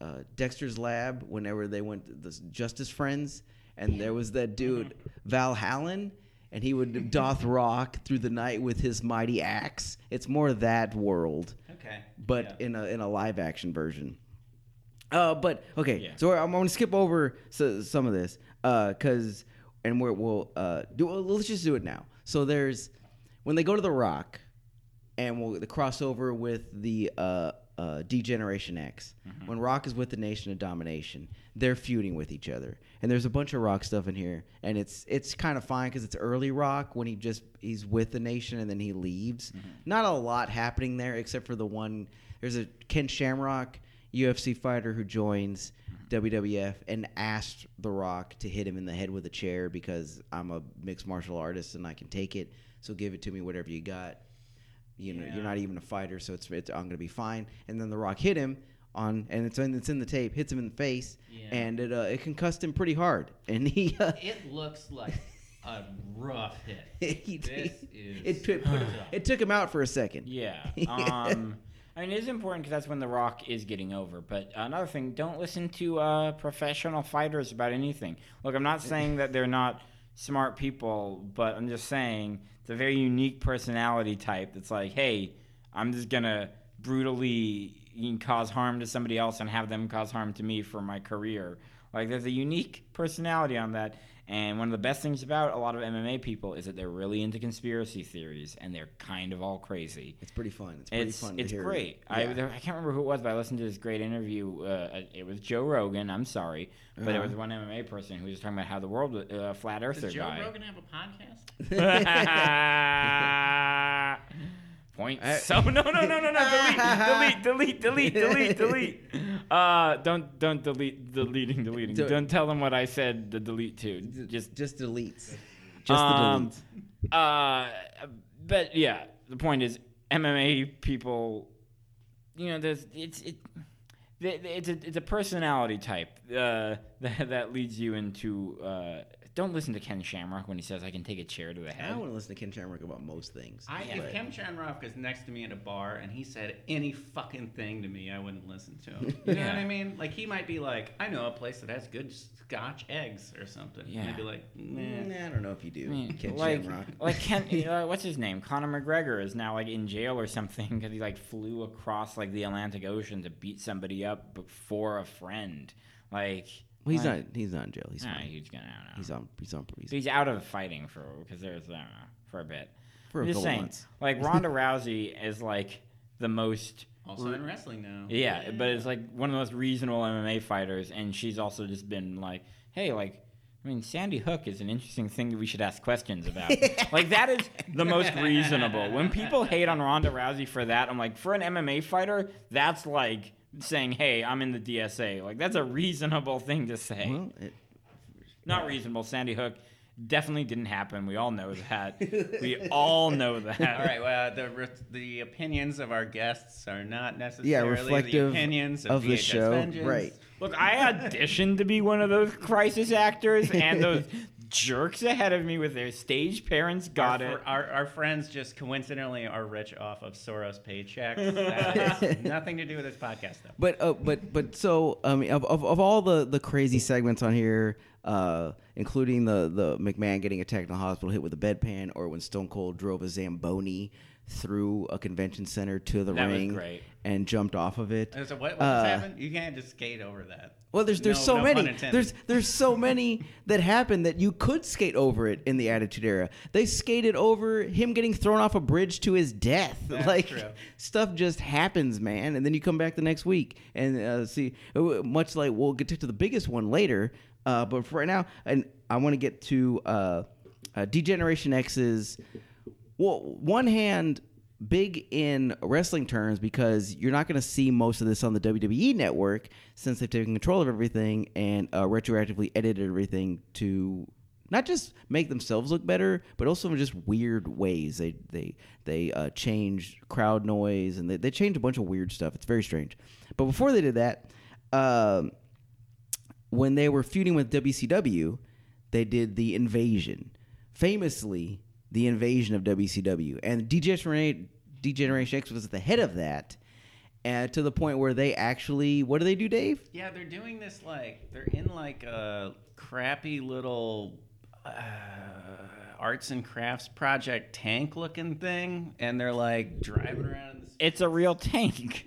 [SPEAKER 2] uh Dexter's lab whenever they went to the Justice Friends and there was that dude Valhallen and he would doth rock through the night with his mighty axe. It's more that world,
[SPEAKER 3] Okay.
[SPEAKER 2] but
[SPEAKER 3] Yeah.
[SPEAKER 2] in a in a live action version. Uh, but okay,
[SPEAKER 5] Yeah.
[SPEAKER 2] so I'm going to skip over so, some of this because, and we're, we'll uh, do. well, Let's just do it now. So there's when they go to the Rock, and we'll the crossover with the uh, uh, D-Generation X. When Rock is with the Nation of Domination, they're feuding with each other, and there's a bunch of Rock stuff in here, and it's it's kind of fine because it's early Rock when he just he's with the Nation and then he leaves. Not a lot happening there except for the one. There's a Ken Shamrock. UFC fighter who joins WWF and asked The Rock to hit him in the head with a chair because I'm a mixed martial artist and I can take it. So give it to me, whatever you got. You know, you're not even a fighter, so it's, it's I'm gonna be fine. And then The Rock hit him on, and it's in, it's in the tape, hits him in the face,
[SPEAKER 3] Yeah.
[SPEAKER 2] and it uh, it concussed him pretty hard, and he. Uh,
[SPEAKER 3] It looks like a rough hit.
[SPEAKER 2] he,
[SPEAKER 3] This is
[SPEAKER 2] it, took, put, it took him out for a second.
[SPEAKER 5] Yeah. Um, I mean, it is important because that's when The Rock is getting over. But another thing, don't listen to uh, professional fighters about anything. Look, I'm not saying that they're not smart people, but I'm just saying it's a very unique personality type that's like, hey, I'm just to brutally cause harm to somebody else and have them cause harm to me for my career. Like, there's a unique personality on that. And one of the best things about a lot of MMA people is that they're really into conspiracy theories and they're kind of all crazy.
[SPEAKER 2] It's pretty fun. It's pretty
[SPEAKER 5] It's
[SPEAKER 2] fun. to
[SPEAKER 5] it's
[SPEAKER 2] hear.
[SPEAKER 5] great. I
[SPEAKER 2] Yeah.
[SPEAKER 5] there, I can't remember who it was, but I listened to this great interview. Uh, it was Joe Rogan. I'm sorry, but
[SPEAKER 2] Uh-huh.
[SPEAKER 5] it was one MMA person who was talking about how the world was uh, flat earther
[SPEAKER 3] Does Joe
[SPEAKER 5] guy.
[SPEAKER 3] Rogan have a podcast?
[SPEAKER 5] Point.
[SPEAKER 2] I-
[SPEAKER 5] so no no no no no delete delete delete delete delete delete. Uh, don't don't delete deleting deleting.
[SPEAKER 2] Do-
[SPEAKER 5] Don't tell them what I said. The delete to just
[SPEAKER 2] just deletes. Just
[SPEAKER 5] um,
[SPEAKER 2] the deletes.
[SPEAKER 5] Uh, but yeah, the point is MMA people. You know, there's it's it. th- th- It's a it's a personality type uh, that that leads you into uh, don't listen to Ken Shamrock when he says I can take a chair to the head.
[SPEAKER 2] I
[SPEAKER 5] head.
[SPEAKER 2] wouldn't listen to Ken Shamrock about most things.
[SPEAKER 1] I,
[SPEAKER 5] Yeah.
[SPEAKER 1] if Ken Shamrock is next to me at a bar and he said any fucking thing to me, I wouldn't listen to him. You know what I mean? Like he might be like, I know a place that has good Scotch eggs or something. And
[SPEAKER 5] Yeah.
[SPEAKER 1] I'd be like, nah.
[SPEAKER 2] Nah, I don't know if you do.
[SPEAKER 5] I mean,
[SPEAKER 2] Ken
[SPEAKER 5] like,
[SPEAKER 2] Shamrock.
[SPEAKER 5] like Ken, uh, what's his name? Conor McGregor is now like in jail or something because he like flew across like the Atlantic Ocean to beat somebody up b- for a friend. Like,
[SPEAKER 2] Well, he's
[SPEAKER 5] like,
[SPEAKER 2] not. He's not in jail. He's
[SPEAKER 5] Nah,
[SPEAKER 2] fine.
[SPEAKER 5] he's gonna. I don't know.
[SPEAKER 2] He's on. He's on. He's,
[SPEAKER 5] He's out of fighting for because there's I don't know for a bit.
[SPEAKER 2] For a
[SPEAKER 5] I'm just
[SPEAKER 2] couple
[SPEAKER 5] saying,
[SPEAKER 2] months.
[SPEAKER 5] like Ronda Rousey is like the most.
[SPEAKER 1] Also in wrestling now.
[SPEAKER 5] Yeah, but it's like one of the most reasonable MMA fighters, and she's also just been like, hey, like. I mean, Sandy Hook is an interesting thing that we should ask questions about. like that is the most reasonable. When people hate on Ronda Rousey for that, I'm like, for an MMA fighter, that's like saying, "Hey, I'm in the DSA." Like that's a reasonable thing to say.
[SPEAKER 2] well, it,
[SPEAKER 5] Not reasonable. Sandy Hook definitely didn't happen. We all know that. we all know that.
[SPEAKER 1] All right. Well, the re- the opinions of our guests are not necessarily
[SPEAKER 2] yeah, reflective
[SPEAKER 1] the opinions of,
[SPEAKER 2] of the show.
[SPEAKER 1] Vengeance.
[SPEAKER 2] Right.
[SPEAKER 5] Look, I auditioned to be one of those crisis actors, and those jerks ahead of me with their stage parents got
[SPEAKER 1] our,
[SPEAKER 5] it.
[SPEAKER 1] Our, our friends just coincidentally are rich off of Soros paychecks. That has nothing to do with this podcast, though.
[SPEAKER 2] But uh, but but so I mean of, of, of all the, the crazy segments on here, uh, including the the McMahon getting attacked in the hospital, hit with a bedpan, or when Stone Cold drove a zamboni through a convention center to the
[SPEAKER 5] That was
[SPEAKER 2] ring
[SPEAKER 5] great.
[SPEAKER 2] and jumped off of it.
[SPEAKER 1] And So what, what
[SPEAKER 2] Uh,
[SPEAKER 1] happened? You can't just skate over that.
[SPEAKER 2] Well, there's there's
[SPEAKER 1] No-
[SPEAKER 2] so
[SPEAKER 1] no
[SPEAKER 2] many. There's there's so many that happened that you could skate over it in the Attitude Era. They skated over him getting thrown off a bridge to his death.
[SPEAKER 1] That's
[SPEAKER 2] like
[SPEAKER 1] true.
[SPEAKER 2] stuff just happens, man. And then you come back the next week and uh, see. uh, Much like we'll get to the biggest one later, uh, but for right now, and I want to get to uh, uh, D-Generation X's. Well, one hand big in wrestling terms because you're not going to see most of this on the WWE network since they've taken control of everything and uh, retroactively edited everything to not just make themselves look better, but also in just weird ways. They they they uh, change crowd noise and they, they change a bunch of weird stuff. It's very strange. But before they did that, um, when they were feuding with WCW, they did the invasion. Famously, the invasion of WCW. And D-Generation, D-Generation X was at the head of that. And to the point where they actually, what do they do, Dave?
[SPEAKER 1] Yeah, they're doing this like they're in like a crappy little uh, arts and crafts project tank looking thing, and they're like driving around. In this,
[SPEAKER 5] It's a real tank.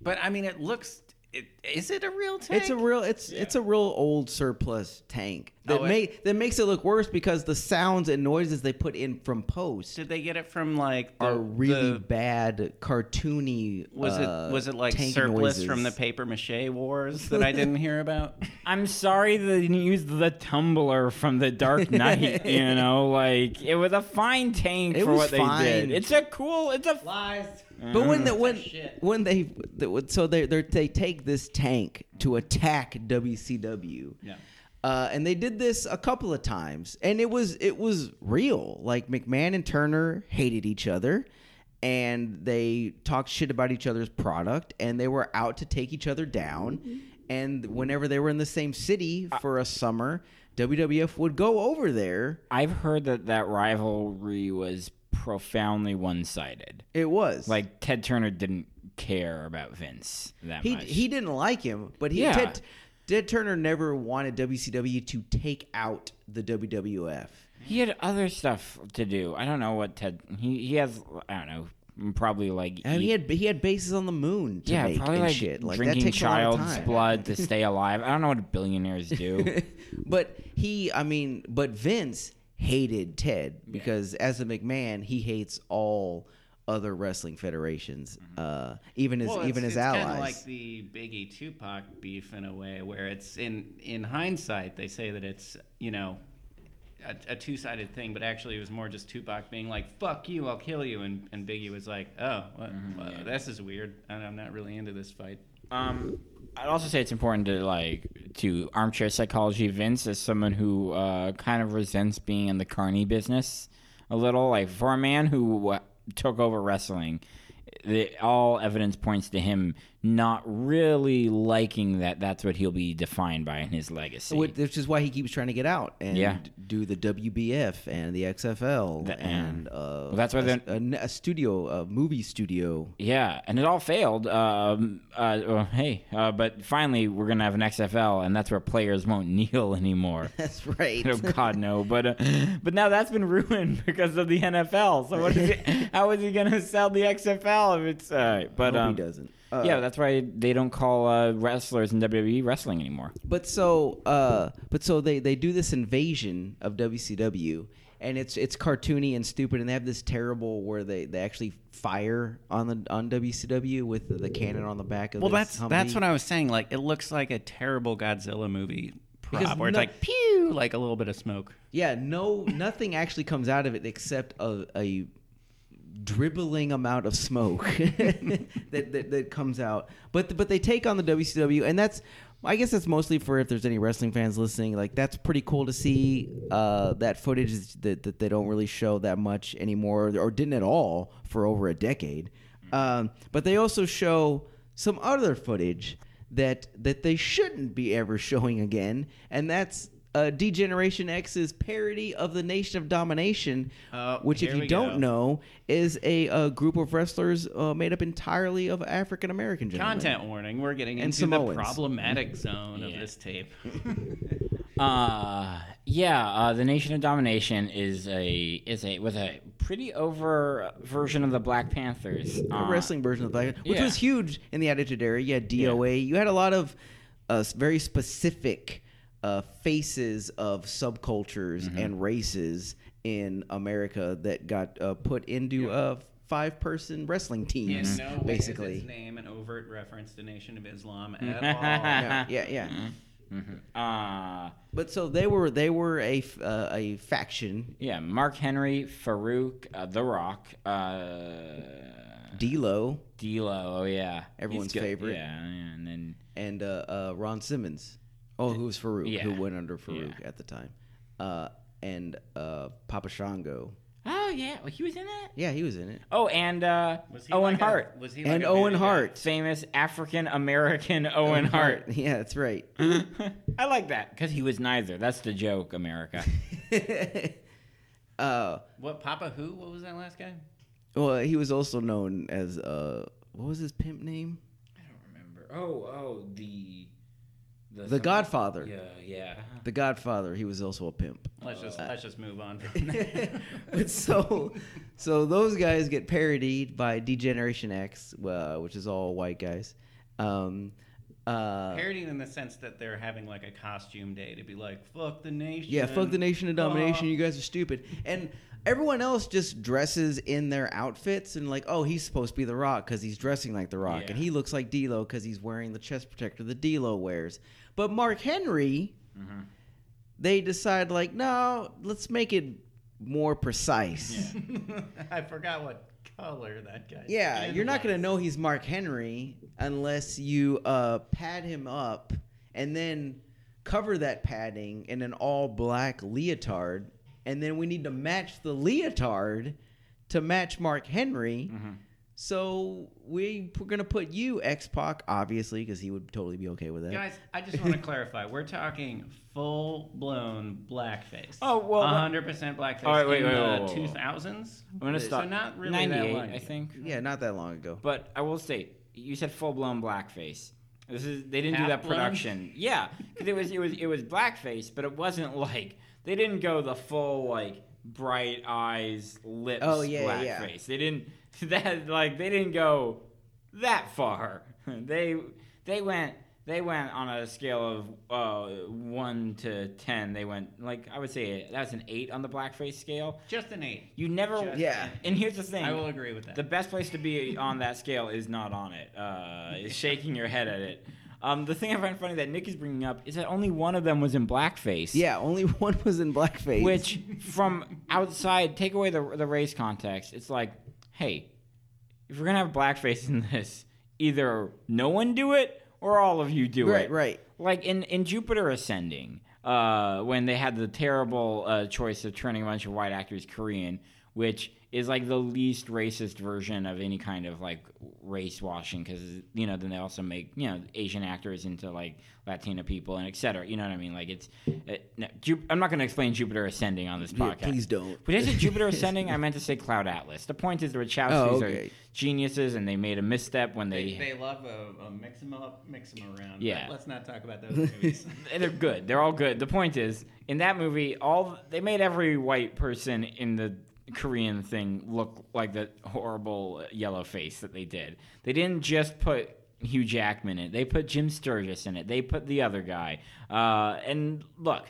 [SPEAKER 1] but I mean, it looks. It, is it a real tank?
[SPEAKER 2] It's a real, it's it's a real old surplus tank that
[SPEAKER 1] Oh, it-
[SPEAKER 2] make that makes it look worse because the sounds and noises they put in from post
[SPEAKER 1] Did they get it from like the,
[SPEAKER 2] are really
[SPEAKER 1] the-
[SPEAKER 2] bad, cartoony.
[SPEAKER 1] was
[SPEAKER 2] uh,
[SPEAKER 1] it was it like
[SPEAKER 2] tank
[SPEAKER 1] surplus from the
[SPEAKER 2] noises.
[SPEAKER 1] paper mache wars that I didn't hear about?
[SPEAKER 5] I'm sorry they didn't use the tumbler from the Dark Knight. you know, like it was a fine tank
[SPEAKER 2] It
[SPEAKER 5] for
[SPEAKER 2] was
[SPEAKER 5] what they did. It's a cool. It's a
[SPEAKER 1] Lies.
[SPEAKER 2] But when the, when
[SPEAKER 1] shit.
[SPEAKER 2] when they so they they they take this tank to attack WCW,
[SPEAKER 1] Yeah.
[SPEAKER 2] uh, and they did this a couple of times, and it was it was real. Like McMahon and Turner hated each other, and they talked shit about each other's product, and they were out to take each other down. And whenever they were in the same city for a summer, WWF would go over there.
[SPEAKER 5] I've heard that that rivalry was profoundly one-sided.
[SPEAKER 2] It was
[SPEAKER 5] Like Ted Turner didn't care about Vince that
[SPEAKER 2] he
[SPEAKER 5] much.
[SPEAKER 2] he didn't like him, but he
[SPEAKER 5] Yeah.
[SPEAKER 2] Ted, Ted Turner never wanted WCW to take out the WWF.
[SPEAKER 5] He had other stuff to do. I don't know what Ted. He he has. I don't know. Probably like.
[SPEAKER 2] I mean, he had he had bases on the moon to
[SPEAKER 5] yeah, probably
[SPEAKER 2] and
[SPEAKER 5] like
[SPEAKER 2] shit. Like that
[SPEAKER 5] drinking
[SPEAKER 2] takes a lot of
[SPEAKER 5] child's blood to stay alive. I don't know what billionaires do.
[SPEAKER 2] but he, I mean, but Vince hated Ted because as a McMahon, he hates all other wrestling federations, uh, even his
[SPEAKER 1] Well,
[SPEAKER 2] even
[SPEAKER 1] it's,
[SPEAKER 2] his allies.
[SPEAKER 1] kind of like the Biggie Tupac beef in a way, where it's in in hindsight they say that it's you know a, a two sided thing, but actually it was more just Tupac being like "fuck you, I'll kill you," and, and Biggie was like, "Oh, what, well, this is weird. and I'm not really into this fight."
[SPEAKER 5] Um, I'd also say it's important to like to armchair psychology Vince as someone who uh, kind of resents being in the carny business a little. Like for a man who uh, took over wrestling, the, all evidence points to him not really liking that that's what he'll be defined by in his legacy.
[SPEAKER 2] Which is why he keeps trying to get out and
[SPEAKER 5] Yeah.
[SPEAKER 2] do the WBF and the XFL
[SPEAKER 5] The-
[SPEAKER 2] and uh,
[SPEAKER 5] Well, that's why
[SPEAKER 2] a, a, a studio, a movie studio.
[SPEAKER 5] Yeah, and it all failed. Um, uh, well, hey, uh, but finally we're gonna have an XFL, and that's where players won't kneel anymore.
[SPEAKER 2] That's right.
[SPEAKER 5] oh God, no! But uh, but now that's been ruined because of the NFL. So what is it? How is he gonna sell the XFL if it's? Uh, but um,
[SPEAKER 2] he doesn't. Uh,
[SPEAKER 5] yeah, that's why they don't call uh, wrestlers in WWE wrestling anymore.
[SPEAKER 2] But so, uh, but so they they do this invasion of WCW, and it's it's cartoony and stupid, and they have this terrible where they, they actually fire on the on WCW with the, the cannon on the back of the
[SPEAKER 1] Well,
[SPEAKER 2] this
[SPEAKER 1] that's
[SPEAKER 2] Humvee.
[SPEAKER 1] that's what I was saying. Like, it looks like a terrible Godzilla movie prop,
[SPEAKER 2] Because
[SPEAKER 1] where it's
[SPEAKER 2] no-
[SPEAKER 1] like pew, like a little bit of smoke.
[SPEAKER 2] Yeah, no, nothing actually comes out of it except a, a dribbling amount of smoke that, that that comes out. But but they take on the WCW, and that's I guess that's mostly for if there's any wrestling fans listening. Like that's pretty cool to see uh, that footage that that they don't really show that much anymore, or didn't at all for over a decade. Um, but they also show some other footage that that they shouldn't be ever showing again, and that's uh, D-Generation X's parody of the Nation of Domination,
[SPEAKER 1] Oh,
[SPEAKER 2] which, if you don't
[SPEAKER 1] go.
[SPEAKER 2] know, is a, uh group of wrestlers uh, made up entirely of African American gentlemen.
[SPEAKER 1] Content warning: We're getting
[SPEAKER 2] And
[SPEAKER 1] into
[SPEAKER 2] Samoans.
[SPEAKER 1] the problematic zone of this tape.
[SPEAKER 5] Uh yeah, uh, the Nation of Domination is a is a was a pretty over version of the Black Panthers.
[SPEAKER 2] a
[SPEAKER 5] Uh,
[SPEAKER 2] wrestling version of the Black, which
[SPEAKER 5] yeah.
[SPEAKER 2] was huge in the Attitude Era. You had DOA. You had a lot of uh, very specific uh, faces of subcultures
[SPEAKER 5] Mm-hmm.
[SPEAKER 2] and races in America that got uh, put into uh, five-person wrestling
[SPEAKER 1] In
[SPEAKER 2] teams,
[SPEAKER 1] no way
[SPEAKER 2] basically.
[SPEAKER 1] is its name an overt reference to Nation of Islam at all.
[SPEAKER 2] yeah, yeah, yeah.
[SPEAKER 5] Uh,
[SPEAKER 2] But so they were they were a f- uh, a faction.
[SPEAKER 5] yeah, Mark Henry, Farouk, uh, The Rock, uh,
[SPEAKER 2] D'Lo
[SPEAKER 5] D'Lo. Oh yeah,
[SPEAKER 2] Everyone's favorite.
[SPEAKER 5] Yeah, yeah, and then
[SPEAKER 2] and uh, uh, Ron Simmons. Oh, who was Farouk?
[SPEAKER 5] Yeah.
[SPEAKER 2] Who went under Farouk
[SPEAKER 5] Yeah.
[SPEAKER 2] at the time? Uh, and uh, Papa Shango.
[SPEAKER 5] oh yeah, well, he was in that.
[SPEAKER 2] Yeah, he was in it.
[SPEAKER 5] Oh, and uh,
[SPEAKER 1] Was he
[SPEAKER 5] Owen
[SPEAKER 1] like a-
[SPEAKER 5] Hart,
[SPEAKER 1] was he
[SPEAKER 2] and
[SPEAKER 1] like a
[SPEAKER 2] Owen
[SPEAKER 1] bad guy?
[SPEAKER 2] Hart.
[SPEAKER 5] famous African American Owen Hart.
[SPEAKER 2] Yeah, that's right.
[SPEAKER 5] I like that because he was neither. That's the joke, America.
[SPEAKER 2] uh,
[SPEAKER 1] What Papa Who? What was that last guy?
[SPEAKER 2] well, he was also known as uh, what was his pimp name?
[SPEAKER 5] I don't remember. Oh, oh, the
[SPEAKER 2] The Godfather.
[SPEAKER 5] Yeah, yeah.
[SPEAKER 2] The Godfather. He was also a pimp.
[SPEAKER 1] Let's just let's just move on from that.
[SPEAKER 2] but so, so those guys get parodied by D-Generation X, uh, which is all white guys. Um, uh,
[SPEAKER 1] Parodied in the sense that they're having like a costume day to be like, fuck the nation.
[SPEAKER 2] Yeah, fuck the nation of domination.
[SPEAKER 1] Uh,
[SPEAKER 2] You guys are stupid. And everyone else just dresses in their outfits and like, oh, he's supposed to be the Rock because he's dressing like the Rock,
[SPEAKER 5] Yeah.
[SPEAKER 2] and he looks like D'Lo because he's wearing the chest protector that D'Lo wears. But Mark Henry,
[SPEAKER 1] Mm-hmm.
[SPEAKER 2] they decide like, no, let's make it more precise.
[SPEAKER 1] I forgot what color that guy.
[SPEAKER 2] Yeah, you're not gonna know he's Mark Henry unless you uh, pad him up and then cover that padding in an all black leotard, and then we need to match the leotard to match Mark Henry.
[SPEAKER 1] Mm-hmm.
[SPEAKER 2] So we, we're gonna put you X Pac, obviously, because he would totally be okay with that.
[SPEAKER 1] Guys, I just want to clarify. We're talking full blown blackface.
[SPEAKER 5] Oh, well,
[SPEAKER 1] hundred percent blackface
[SPEAKER 5] All right, wait,
[SPEAKER 1] in
[SPEAKER 5] wait,
[SPEAKER 1] the
[SPEAKER 5] wait, wait,
[SPEAKER 1] two
[SPEAKER 5] wait. I'm gonna stop.
[SPEAKER 1] So not really that
[SPEAKER 5] 98,
[SPEAKER 1] long
[SPEAKER 5] I think.
[SPEAKER 2] Yeah, not that long ago.
[SPEAKER 5] But I will say, you said full blown blackface. This is they didn't do that
[SPEAKER 1] Half-blown?
[SPEAKER 5] production. Yeah, 'cause it was it was it was blackface, but it wasn't like they didn't go the full like bright eyes, lips,
[SPEAKER 2] Oh, yeah, yeah.
[SPEAKER 5] blackface. They didn't that like they didn't go that far. they they went they went on a scale of uh, one to ten. They went like I would say that's an eight on the blackface scale.
[SPEAKER 1] Just an eight.
[SPEAKER 5] You never
[SPEAKER 1] Just
[SPEAKER 2] Yeah.
[SPEAKER 5] And here's the thing.
[SPEAKER 1] I will agree with that.
[SPEAKER 5] The best place to be on that scale is not on it. Uh, is shaking your head at it. Um, the thing I find funny that Nick is bringing up is that only one of them was in blackface.
[SPEAKER 2] yeah, only one was in blackface.
[SPEAKER 5] Which, from outside, take away the the race context. It's like, hey, if we're gonna have blackface in this, either no one do it or all of you do
[SPEAKER 2] right,
[SPEAKER 5] it.
[SPEAKER 2] right. Right.
[SPEAKER 5] Like in, in Jupiter Ascending, uh, when they had the terrible uh, choice of turning a bunch of white actors Korean, which is like the least racist version of any kind of like race washing because you know then they also make you know Asian actors into like Latina people and et cetera. You know what I mean? Like it's. It, no, Ju- I'm not going to explain Jupiter Ascending on this
[SPEAKER 2] Yeah,
[SPEAKER 5] podcast.
[SPEAKER 2] please don't.
[SPEAKER 5] But I said Jupiter Ascending, I meant to say Cloud Atlas. The point is the Wachowskis
[SPEAKER 2] Oh,
[SPEAKER 5] are geniuses and they made a misstep when
[SPEAKER 1] They,
[SPEAKER 5] they.
[SPEAKER 1] they love a, a them up, mix them around.
[SPEAKER 5] Yeah.
[SPEAKER 1] Let's not talk about those movies.
[SPEAKER 5] they're good. They're all good. The point is, in that movie, all they made every white person in the Korean thing look like the horrible yellow face that they did. They didn't just put Hugh Jackman in it. They put Jim Sturgess in it. They put the other guy. Uh, and look,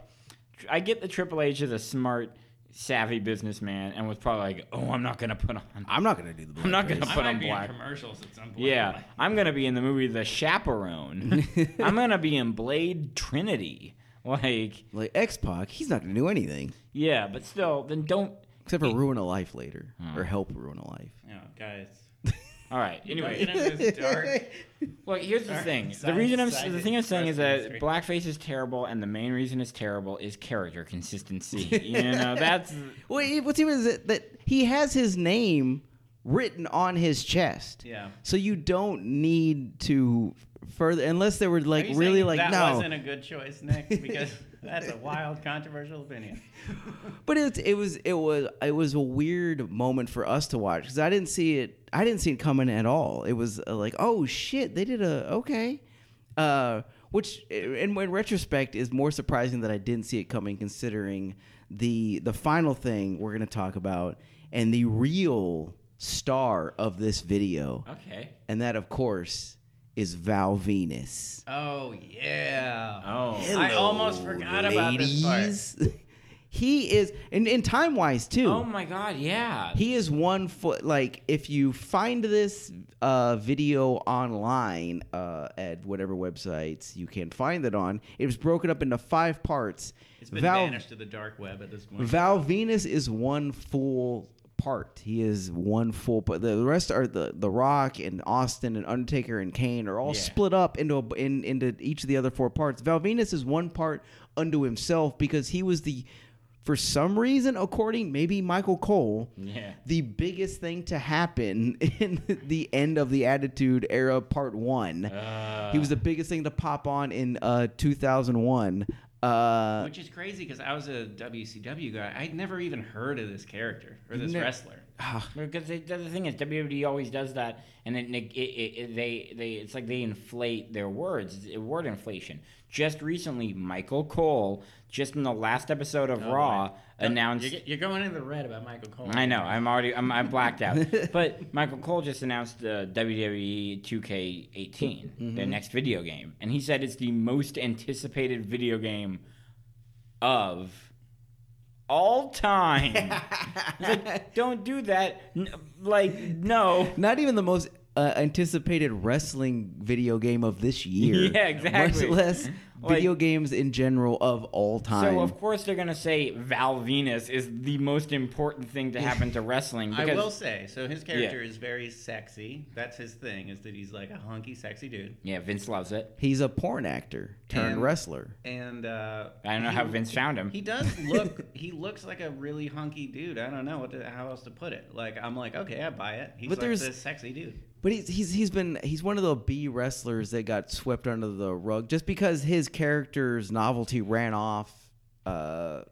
[SPEAKER 5] I get the Triple H is a smart, savvy businessman, and was probably like, "Oh, I'm not gonna put on."
[SPEAKER 2] I'm not gonna do the.
[SPEAKER 5] Black I'm not gonna
[SPEAKER 1] I
[SPEAKER 5] put on black.
[SPEAKER 1] commercials at some point.
[SPEAKER 5] Yeah, I'm gonna be in the movie The Chaperone. I'm gonna be in Blade Trinity. Like,
[SPEAKER 2] Like X Pac, he's not gonna do anything
[SPEAKER 5] yeah, but still, then don't.
[SPEAKER 2] Except for ruin a life later or hmm. help ruin a life.
[SPEAKER 1] Oh, guys.
[SPEAKER 5] All right. Anyway,
[SPEAKER 1] get into dark.
[SPEAKER 5] well, here's the
[SPEAKER 1] Dark
[SPEAKER 5] thing. The
[SPEAKER 1] side-
[SPEAKER 5] reason I'm
[SPEAKER 1] side
[SPEAKER 5] the thing I'm saying is that
[SPEAKER 1] history.
[SPEAKER 5] blackface is terrible, and the main reason it's terrible is character consistency. you know, that's
[SPEAKER 2] Well, it- what's even is that, that he has his name written on his chest.
[SPEAKER 1] Yeah.
[SPEAKER 2] So you don't need to further unless they were
[SPEAKER 1] Are
[SPEAKER 2] like
[SPEAKER 1] you
[SPEAKER 2] really
[SPEAKER 1] saying
[SPEAKER 2] like
[SPEAKER 1] that
[SPEAKER 2] no.
[SPEAKER 1] wasn't a good choice, Nick, because that's a wild, controversial opinion.
[SPEAKER 2] But it, it was it was it was a weird moment for us to watch because I didn't see it I didn't see it coming at all. It was uh, like oh shit they did a okay, uh, which in, in retrospect is more surprising that I didn't see it coming considering the the final thing we're gonna talk about and the real star of this video
[SPEAKER 5] okay.
[SPEAKER 2] and that of course is Val Venis.
[SPEAKER 1] Oh yeah.
[SPEAKER 5] Oh.
[SPEAKER 1] I almost forgot about this part.
[SPEAKER 2] Ladies. he is and, and time wise too.
[SPEAKER 5] Oh my God! Yeah.
[SPEAKER 2] He is one foot. Like if you find this uh, video online uh, at whatever websites you can find it on, it was broken up into five parts.
[SPEAKER 1] It's been
[SPEAKER 2] Val,
[SPEAKER 1] banished to the dark web at this point.
[SPEAKER 2] Val Venis is one full part. He is one full. But the rest are the the Rock and Austin and Undertaker and Kane are all
[SPEAKER 5] Yeah.
[SPEAKER 2] split up into a, in into each of the other four parts. Val Venis is one part unto himself because he was the. For some reason, according maybe Michael Cole,
[SPEAKER 5] Yeah.
[SPEAKER 2] the biggest thing to happen in the end of the Attitude Era Part One.
[SPEAKER 5] Uh.
[SPEAKER 2] he was the biggest thing to pop on in uh, 2001. Uh,
[SPEAKER 1] Which is crazy because I was a WCW guy. I'd never even heard of this character or this
[SPEAKER 2] Ne-
[SPEAKER 1] wrestler.
[SPEAKER 5] Because they, the the thing is, WWE always does that, and it, it, it, it, they they it's like they inflate their words, It's word inflation. Just recently, Michael Cole, just in the last episode of oh, Raw, announced.
[SPEAKER 1] You're, you're going in the red about Michael Cole.
[SPEAKER 5] I know. I'm already. I'm, I'm blacked out. but Michael Cole just announced the WWE 2K18, the next video game, and he said it's the most anticipated video game of all time. Like, don't do that. N- like, no.
[SPEAKER 2] not even the most uh, anticipated wrestling video game of this year.
[SPEAKER 5] Yeah, exactly.
[SPEAKER 2] Much less
[SPEAKER 5] Like-
[SPEAKER 2] video games in general of all time.
[SPEAKER 5] So of course they're gonna say Val Venis is the most important thing to happen to wrestling.
[SPEAKER 1] I will say, so his character is very sexy. That's his thing, is that he's like a hunky, sexy dude.
[SPEAKER 5] Yeah, Vince loves it.
[SPEAKER 2] He's a porn actor turned
[SPEAKER 1] And-
[SPEAKER 2] wrestler.
[SPEAKER 1] And uh,
[SPEAKER 5] I don't know
[SPEAKER 1] he-
[SPEAKER 5] how Vince found him.
[SPEAKER 1] He does look. he looks like a really hunky dude. I don't know what to, how else to put it. Like I'm like, okay, I buy it. He's
[SPEAKER 2] But
[SPEAKER 1] like
[SPEAKER 2] there's-
[SPEAKER 1] this sexy dude.
[SPEAKER 2] But he's he's he's been he's one of the B wrestlers that got swept under the rug just because his character's novelty ran off uh,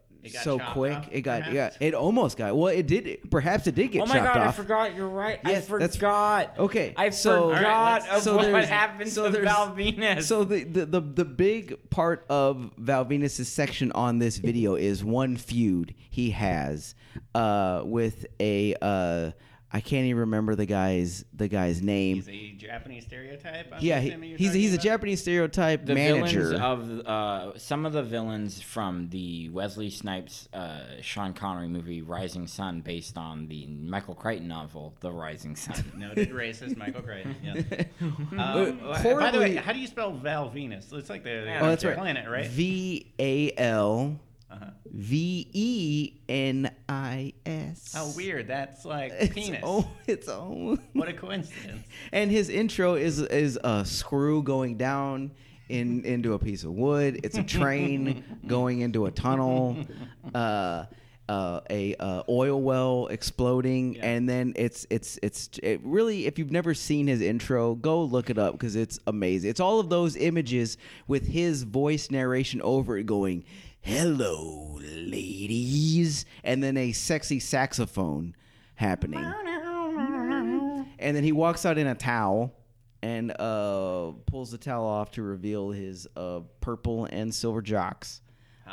[SPEAKER 2] so quick.
[SPEAKER 1] off,
[SPEAKER 2] it got yeah, it almost got well. It did perhaps it did get
[SPEAKER 5] Oh my
[SPEAKER 2] chopped
[SPEAKER 5] god, I forgot. You're right.
[SPEAKER 2] Yes,
[SPEAKER 5] I
[SPEAKER 2] that's-
[SPEAKER 5] forgot.
[SPEAKER 2] okay,
[SPEAKER 5] I
[SPEAKER 2] so-
[SPEAKER 5] forgot
[SPEAKER 1] All right, let's-
[SPEAKER 5] of
[SPEAKER 2] so
[SPEAKER 5] what
[SPEAKER 2] there's-
[SPEAKER 5] happened
[SPEAKER 2] so
[SPEAKER 5] to
[SPEAKER 2] there's-
[SPEAKER 5] Val Venis.
[SPEAKER 2] So the, the the the big part of Val Venis's section on this video is one feud he has uh, with a uh, I can't even remember the guy's the guy's name.
[SPEAKER 1] He's a Japanese stereotype. I'm
[SPEAKER 2] yeah, he,
[SPEAKER 1] assuming you're
[SPEAKER 2] he's
[SPEAKER 1] talking
[SPEAKER 2] he's a? Japanese stereotype
[SPEAKER 5] the
[SPEAKER 2] manager.
[SPEAKER 5] villains of uh, some of the villains from the Wesley Snipes, uh, Sean Connery movie Rising Sun, based on the Michael Crichton novel The Rising Sun.
[SPEAKER 1] Noted racist Michael Crichton. Yeah. Um, by the way, how do you spell Val Venis? It's like the
[SPEAKER 2] oh, that's right.
[SPEAKER 1] planet, right?
[SPEAKER 2] V A L
[SPEAKER 1] Uh-huh.
[SPEAKER 2] V E N I S.
[SPEAKER 1] How weird. That's like
[SPEAKER 2] It's
[SPEAKER 1] penis.
[SPEAKER 2] oh, it's oh.
[SPEAKER 1] What a coincidence.
[SPEAKER 2] And his intro is is a screw going down in into a piece of wood. It's a train going into a tunnel. Uh, uh, a uh, oil well exploding, and then it's it's it's it really. If you've never seen his intro, go look it up because it's amazing. It's all of those images with his voice narration over it, going, "Hello, ladies," and then a sexy saxophone happening, and then he walks out in a towel and uh, pulls the towel off to reveal his uh, purple and silver jocks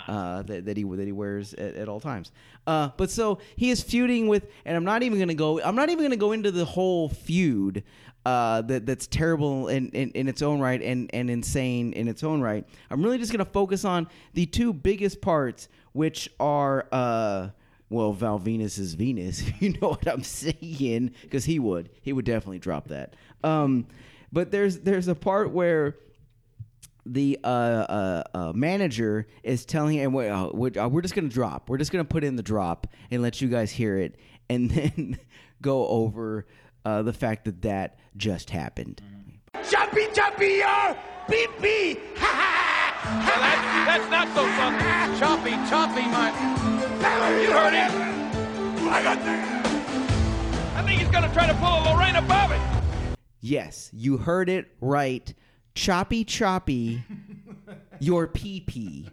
[SPEAKER 2] uh, that, that he that he wears at, at all times. Uh, but so he is feuding with, and I'm not even gonna go. I'm not even gonna go into the whole feud. Uh, that that's terrible in, in, in its own right and, and insane in its own right. I'm really just gonna focus on the two biggest parts, which are uh, well, Val Venis is Venus. You know what I'm saying? Because he would, he would definitely drop that. Um, but there's there's a part where the uh, uh, uh, manager is telling and we're, uh, we're, uh, we're just gonna drop we're just gonna put in the drop and let you guys hear it and then go over uh, the fact that that just happened
[SPEAKER 7] Jumpy, jumpy, yo! Beep, beep! Ha
[SPEAKER 4] Well, that's, that's not so funny. Choppy, choppy, my.
[SPEAKER 7] ha!
[SPEAKER 4] You heard him.
[SPEAKER 7] I got that.
[SPEAKER 4] I think he's gonna try to pull a Lorena Bobbitt.
[SPEAKER 2] yes you heard it right choppy choppy your pee pee.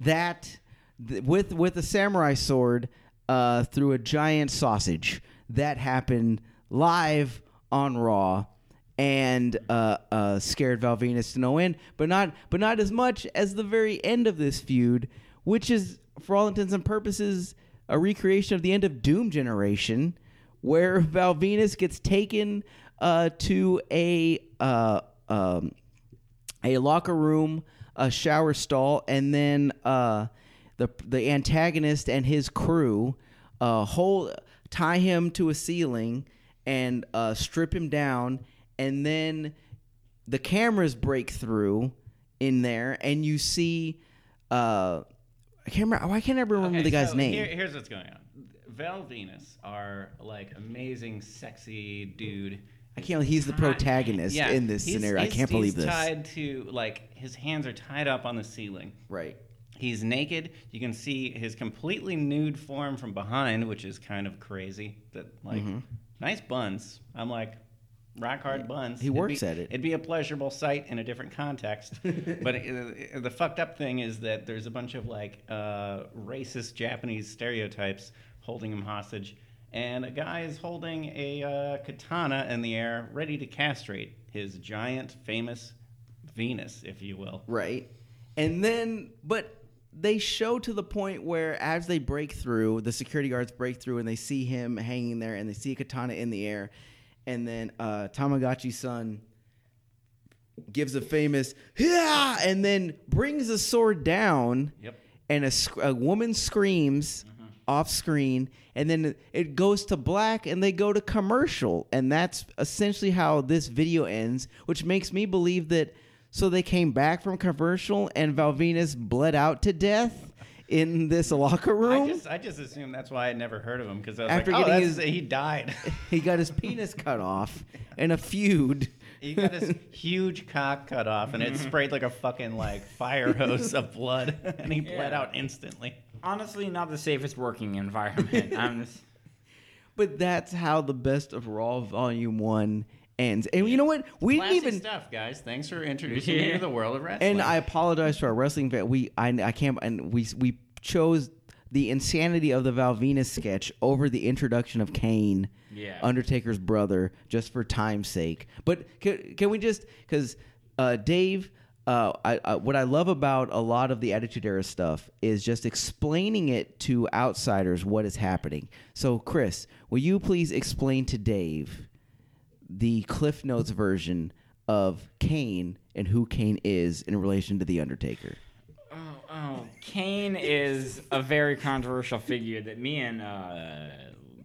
[SPEAKER 2] that th- with with a samurai sword uh, through a giant sausage that happened live on Raw and uh, uh, scared Val Venis to no end, but not but not as much as the very end of this feud, which is for all intents and purposes a recreation of the end of Doom Generation, where Val Venis gets taken uh, to a uh, um, a locker room, a shower stall, and then uh, the the antagonist and his crew uh, hold tie him to a ceiling and uh, strip him down, and then the cameras break through in there, and you see. Uh, I can't remember. Why can't I remember
[SPEAKER 1] Okay,
[SPEAKER 2] the guy's
[SPEAKER 1] so
[SPEAKER 2] name?
[SPEAKER 1] Here, here's what's going on. Val Venis, our like amazing, sexy dude.
[SPEAKER 2] I can't. He's the protagonist
[SPEAKER 1] Yeah,
[SPEAKER 2] in this
[SPEAKER 1] he's-
[SPEAKER 2] scenario. I can't believe this. he's.
[SPEAKER 1] Tied to like his hands are tied up on the ceiling.
[SPEAKER 2] Right.
[SPEAKER 1] He's naked. You can see his completely nude form from behind, which is kind of crazy. That like nice buns. I'm like rock hard buns.
[SPEAKER 2] Mm-hmm. He works
[SPEAKER 1] be-
[SPEAKER 2] at it.
[SPEAKER 1] It'd be a pleasurable sight in a different context. but it, uh, the fucked up thing is that there's a bunch of like uh, racist Japanese stereotypes holding him hostage, and a guy is holding a uh, katana in the air, ready to castrate his giant, famous Venus, if you will.
[SPEAKER 2] Right. And then, but they show to the point where as they break through, the security guards break through and they see him hanging there and they see a katana in the air. And then uh, Yamaguchi-san gives a famous, yeah, and then brings the sword down.
[SPEAKER 1] Yep.
[SPEAKER 2] And a, a woman screams off screen, and then it goes to black, and they go to commercial, and that's essentially how this video ends, which makes me believe that. So they came back from commercial, and Val Venis bled out to death in this locker
[SPEAKER 1] I
[SPEAKER 2] room.
[SPEAKER 1] just, I just assumed that's why I'd never heard of him because I was
[SPEAKER 2] After
[SPEAKER 1] like, oh,
[SPEAKER 2] getting
[SPEAKER 1] that's,
[SPEAKER 2] his-
[SPEAKER 1] he died.
[SPEAKER 2] he got his penis cut off in a feud.
[SPEAKER 1] he got his huge cock cut off, and it sprayed like a fucking like fire hose of blood, and he bled
[SPEAKER 5] Yeah.
[SPEAKER 1] out instantly.
[SPEAKER 5] Honestly, not the safest working environment. I'm just,
[SPEAKER 2] But that's how the best of Raw Volume One ends. And you know what? We didn't
[SPEAKER 1] Classic
[SPEAKER 2] even.
[SPEAKER 1] stuff, guys. Thanks for introducing me to the world of wrestling.
[SPEAKER 2] And I apologize to our wrestling fan. We I, I can't and we we chose the insanity of the Val Venis sketch over the introduction of Kane,
[SPEAKER 5] Yeah.
[SPEAKER 2] Undertaker's brother, just for time's sake. But can, can we just because uh, Dave. Uh, I, I, what I love about a lot of the Attitude Era stuff is just explaining it to outsiders what is happening. So, Chris, will you please explain to Dave the Cliff Notes version of Kane and who Kane is in relation to the Undertaker.
[SPEAKER 5] oh, oh, Kane is a very controversial figure that me and uh,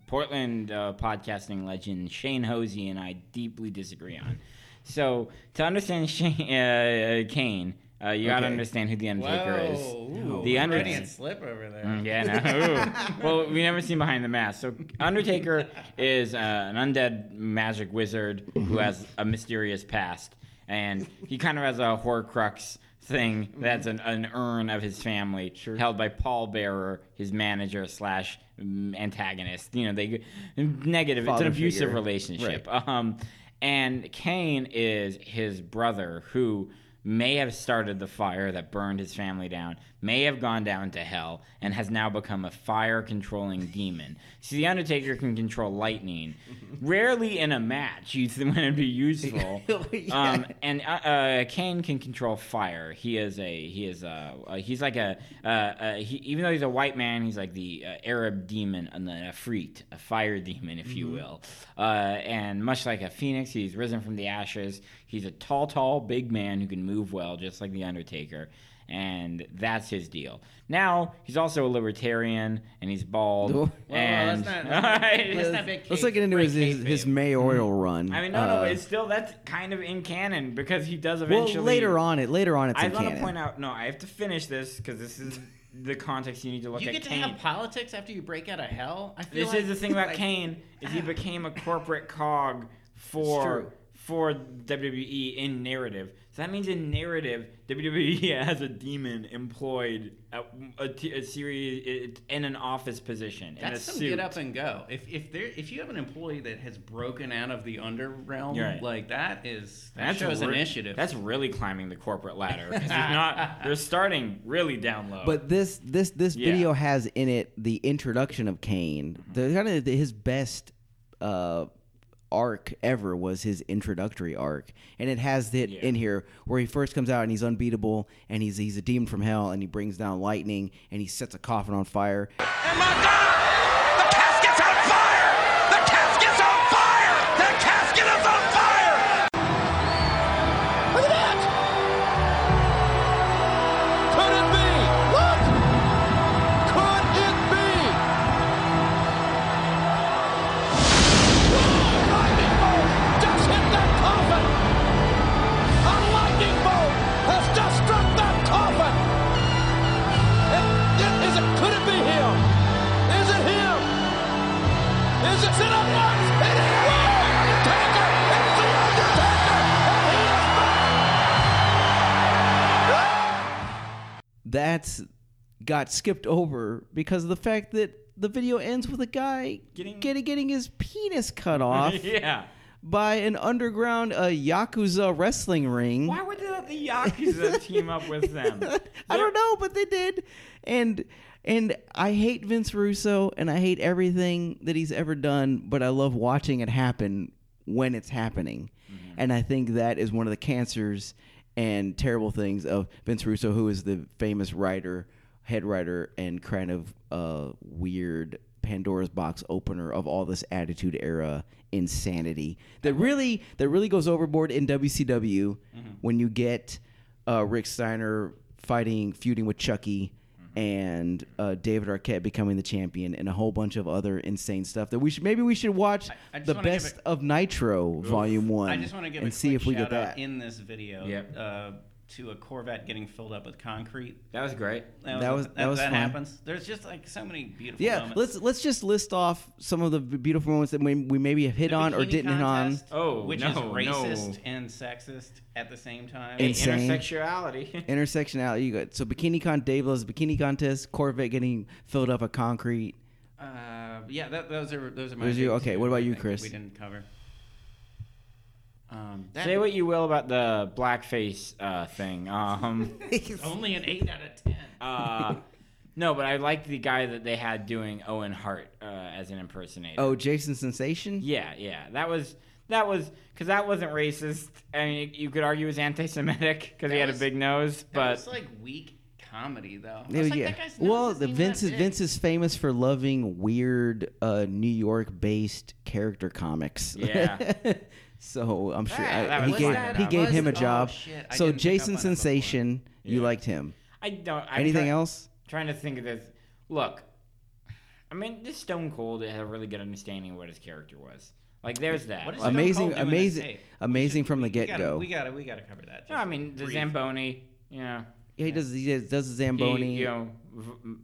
[SPEAKER 5] Portland uh, podcasting legend Shane Hosey and I deeply disagree on. So to understand Shane, uh, uh, Kane, uh, you got to
[SPEAKER 2] Okay.
[SPEAKER 5] understand who the Undertaker is.
[SPEAKER 1] Ooh,
[SPEAKER 5] the
[SPEAKER 1] Freudian
[SPEAKER 5] Undertaker.
[SPEAKER 1] slip over there.
[SPEAKER 5] Mm, Yeah, no. Well, we never seen behind the mask. So Undertaker is uh, an undead magic wizard who has a mysterious past, and he kind of has a Horcrux thing that's an, an urn of his family held by Paul Bearer, his manager slash antagonist. You know, they negative.
[SPEAKER 2] Father
[SPEAKER 5] it's an abusive
[SPEAKER 2] figure.
[SPEAKER 5] relationship. Um, and Kane is his brother who may have started the fire that burned his family down, may have gone down to hell, and has now become a fire controlling demon. See, The Undertaker can control lightning. Rarely in a match you when it'd be useful.
[SPEAKER 2] Yeah.
[SPEAKER 5] um, and uh, uh, Kane can control fire. He is a he is a uh, he's like a uh, uh, he, even though he's a white man, he's like the uh, Arab demon and the Afrit, a fire demon, if you will. Uh, and much like a phoenix, he's risen from the ashes. He's a tall, tall, big man who can move well, just like the Undertaker. And that's his deal. Now he's also a libertarian, and he's bald.
[SPEAKER 2] Well,
[SPEAKER 5] and
[SPEAKER 1] let's not- let's
[SPEAKER 2] let's,
[SPEAKER 1] not make
[SPEAKER 2] let's
[SPEAKER 1] cake-
[SPEAKER 2] get into his,
[SPEAKER 1] break
[SPEAKER 2] his, his
[SPEAKER 1] kayfabe.
[SPEAKER 2] mayoral run.
[SPEAKER 5] I mean, no, no,
[SPEAKER 2] Uh,
[SPEAKER 5] it's still that's kind of in canon because he does eventually.
[SPEAKER 2] well,
[SPEAKER 5] eventually.
[SPEAKER 2] later on, it later on, it's
[SPEAKER 5] I want to point out. No, I have to finish this because this is the context you need to look
[SPEAKER 1] You
[SPEAKER 5] at.
[SPEAKER 1] get to
[SPEAKER 5] Kane.
[SPEAKER 1] have politics after you break out of hell. I feel
[SPEAKER 5] this
[SPEAKER 1] like,
[SPEAKER 5] is the thing about
[SPEAKER 1] like,
[SPEAKER 5] Kane is he became a corporate cog for
[SPEAKER 1] true.
[SPEAKER 5] For WWE in narrative. So that means in narrative, WWE has a demon employed at a, t- a series in an office position in a
[SPEAKER 1] That's some
[SPEAKER 5] suit.
[SPEAKER 1] get up and go. If if there if you have an employee that has broken out of the underrealm,
[SPEAKER 5] You're right.
[SPEAKER 1] like that is that
[SPEAKER 5] That's
[SPEAKER 1] shows
[SPEAKER 5] re-
[SPEAKER 1] initiative.
[SPEAKER 5] That's really climbing the corporate ladder. they're not. They're starting really down low.
[SPEAKER 2] But this this this
[SPEAKER 5] Yeah.
[SPEAKER 2] video has in it the introduction of Kane. The kind of his best uh, arc ever was his introductory arc, and it has it
[SPEAKER 5] Yeah.
[SPEAKER 2] in here where he first comes out and he's unbeatable, and he's he's a demon from hell, and he brings down lightning, and he sets a coffin on fire.
[SPEAKER 7] And my God!
[SPEAKER 2] That's got skipped over because of the fact that the video ends with a guy
[SPEAKER 5] Getting-
[SPEAKER 2] getting getting his penis cut off
[SPEAKER 5] yeah.
[SPEAKER 2] by an underground uh, yakuza wrestling ring.
[SPEAKER 5] Why would let the Yakuza team up with them?
[SPEAKER 2] I don't know, but they did. And and I hate Vince Russo and I hate everything that he's ever done, but I love watching it happen when it's happening. And I think that is one of the cancers and terrible things of Vince Russo, who is the famous writer, head writer, and kind of uh, weird Pandora's box opener of all this Attitude Era insanity that really that really goes overboard in WCW when you get uh, Rick Steiner fighting feuding with Chucky and uh, David Arquette becoming the champion and a whole bunch of other insane stuff that we should maybe we should watch
[SPEAKER 1] I just
[SPEAKER 2] the
[SPEAKER 1] wanna give
[SPEAKER 2] best
[SPEAKER 1] it-
[SPEAKER 2] of Nitro Volume One.
[SPEAKER 1] I just want to give
[SPEAKER 2] and
[SPEAKER 1] a
[SPEAKER 2] see
[SPEAKER 1] quick
[SPEAKER 2] if we
[SPEAKER 1] shout
[SPEAKER 2] get
[SPEAKER 1] out
[SPEAKER 2] that.
[SPEAKER 1] in this video
[SPEAKER 5] Yep.
[SPEAKER 1] uh, to a Corvette getting filled up with concrete.
[SPEAKER 5] That was great.
[SPEAKER 2] That was- that was fun.
[SPEAKER 1] happens. There's just like so many beautiful
[SPEAKER 2] yeah,
[SPEAKER 1] moments.
[SPEAKER 2] let's let's just list off some of the beautiful moments that we, we maybe have hit
[SPEAKER 1] The
[SPEAKER 2] on or didn't hit on.
[SPEAKER 5] Oh,
[SPEAKER 1] which
[SPEAKER 5] no,
[SPEAKER 1] is racist
[SPEAKER 5] no.
[SPEAKER 1] and sexist at the same time.
[SPEAKER 2] Insane.
[SPEAKER 5] Intersexuality.
[SPEAKER 2] Intersectionality. You got so bikini con Dave loves bikini contest. Corvette getting filled up with concrete.
[SPEAKER 1] Uh, yeah, that, those are those are my.
[SPEAKER 2] Those are you- okay,
[SPEAKER 1] two,
[SPEAKER 2] what about you, Chris?
[SPEAKER 1] We didn't cover. Um, that,
[SPEAKER 5] Say what you will about the blackface uh, thing. Um,
[SPEAKER 1] only an eight out of ten.
[SPEAKER 5] uh, no, but I like the guy that they had doing Owen Hart uh, as an impersonator.
[SPEAKER 2] Oh, Jason Sensation.
[SPEAKER 5] yeah, yeah, that was that was because that wasn't racist. I mean, you could argue it was anti-Semitic because he
[SPEAKER 1] That
[SPEAKER 5] had a big nose,
[SPEAKER 1] That
[SPEAKER 5] but
[SPEAKER 1] was like weak comedy though.
[SPEAKER 2] Yeah,
[SPEAKER 1] was like,
[SPEAKER 2] yeah.
[SPEAKER 1] that
[SPEAKER 2] Well, the Vince
[SPEAKER 1] that
[SPEAKER 2] is
[SPEAKER 1] big.
[SPEAKER 2] Vince is famous for loving weird uh, New York-based character comics.
[SPEAKER 5] Yeah.
[SPEAKER 2] so I'm sure
[SPEAKER 5] Ah,
[SPEAKER 2] I-
[SPEAKER 5] that
[SPEAKER 2] he
[SPEAKER 5] was
[SPEAKER 2] gave
[SPEAKER 5] that-
[SPEAKER 2] he
[SPEAKER 5] that
[SPEAKER 2] gave him a
[SPEAKER 1] was- oh,
[SPEAKER 2] job.
[SPEAKER 1] shit, I
[SPEAKER 2] so
[SPEAKER 1] didn't pick up
[SPEAKER 2] Jason
[SPEAKER 1] on that before.
[SPEAKER 2] Sensation, you
[SPEAKER 5] Yeah.
[SPEAKER 2] liked him.
[SPEAKER 5] I don't. I'm
[SPEAKER 2] Anything
[SPEAKER 5] try-
[SPEAKER 2] else?
[SPEAKER 5] Trying to think of this. Look, I mean, this Stone Cold had a really good understanding of what his character was. Like, there's that.
[SPEAKER 1] What is
[SPEAKER 5] Like,
[SPEAKER 1] Stone
[SPEAKER 2] Amazing,
[SPEAKER 1] Cold doing this
[SPEAKER 2] amazing,
[SPEAKER 1] tape?
[SPEAKER 2] amazing from the
[SPEAKER 1] We gotta-
[SPEAKER 2] get-go.
[SPEAKER 1] We gotta we gotta cover that.
[SPEAKER 5] no, I mean, the
[SPEAKER 1] brief.
[SPEAKER 5] Zamboni, you know,
[SPEAKER 2] Yeah, he does. He does, does the Zamboni.
[SPEAKER 5] he, you know, v- m-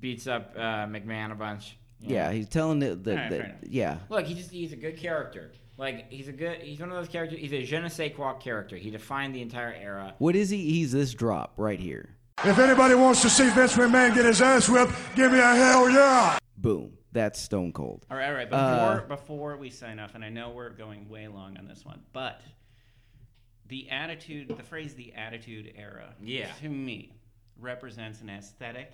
[SPEAKER 5] beats up uh, McMahon a bunch. you
[SPEAKER 2] yeah,
[SPEAKER 5] know.
[SPEAKER 2] he's telling the, the,
[SPEAKER 1] Alright,
[SPEAKER 2] the-
[SPEAKER 1] fair enough.
[SPEAKER 2] yeah.
[SPEAKER 5] Look, he just he's a good character. Like he's a good. He's one of those characters. He's a je ne sais quoi character. He defined the entire era.
[SPEAKER 2] What is he? He's this drop right here.
[SPEAKER 6] If anybody wants to see Vince McMahon get his ass whipped, give me a hell yeah.
[SPEAKER 2] Boom. That's Stone Cold.
[SPEAKER 1] All right, all right. Before
[SPEAKER 2] Uh,
[SPEAKER 1] before we sign off, and I know we're going way long on this one, but the attitude, the phrase "the Attitude Era,"
[SPEAKER 5] Yeah.
[SPEAKER 1] to me represents an aesthetic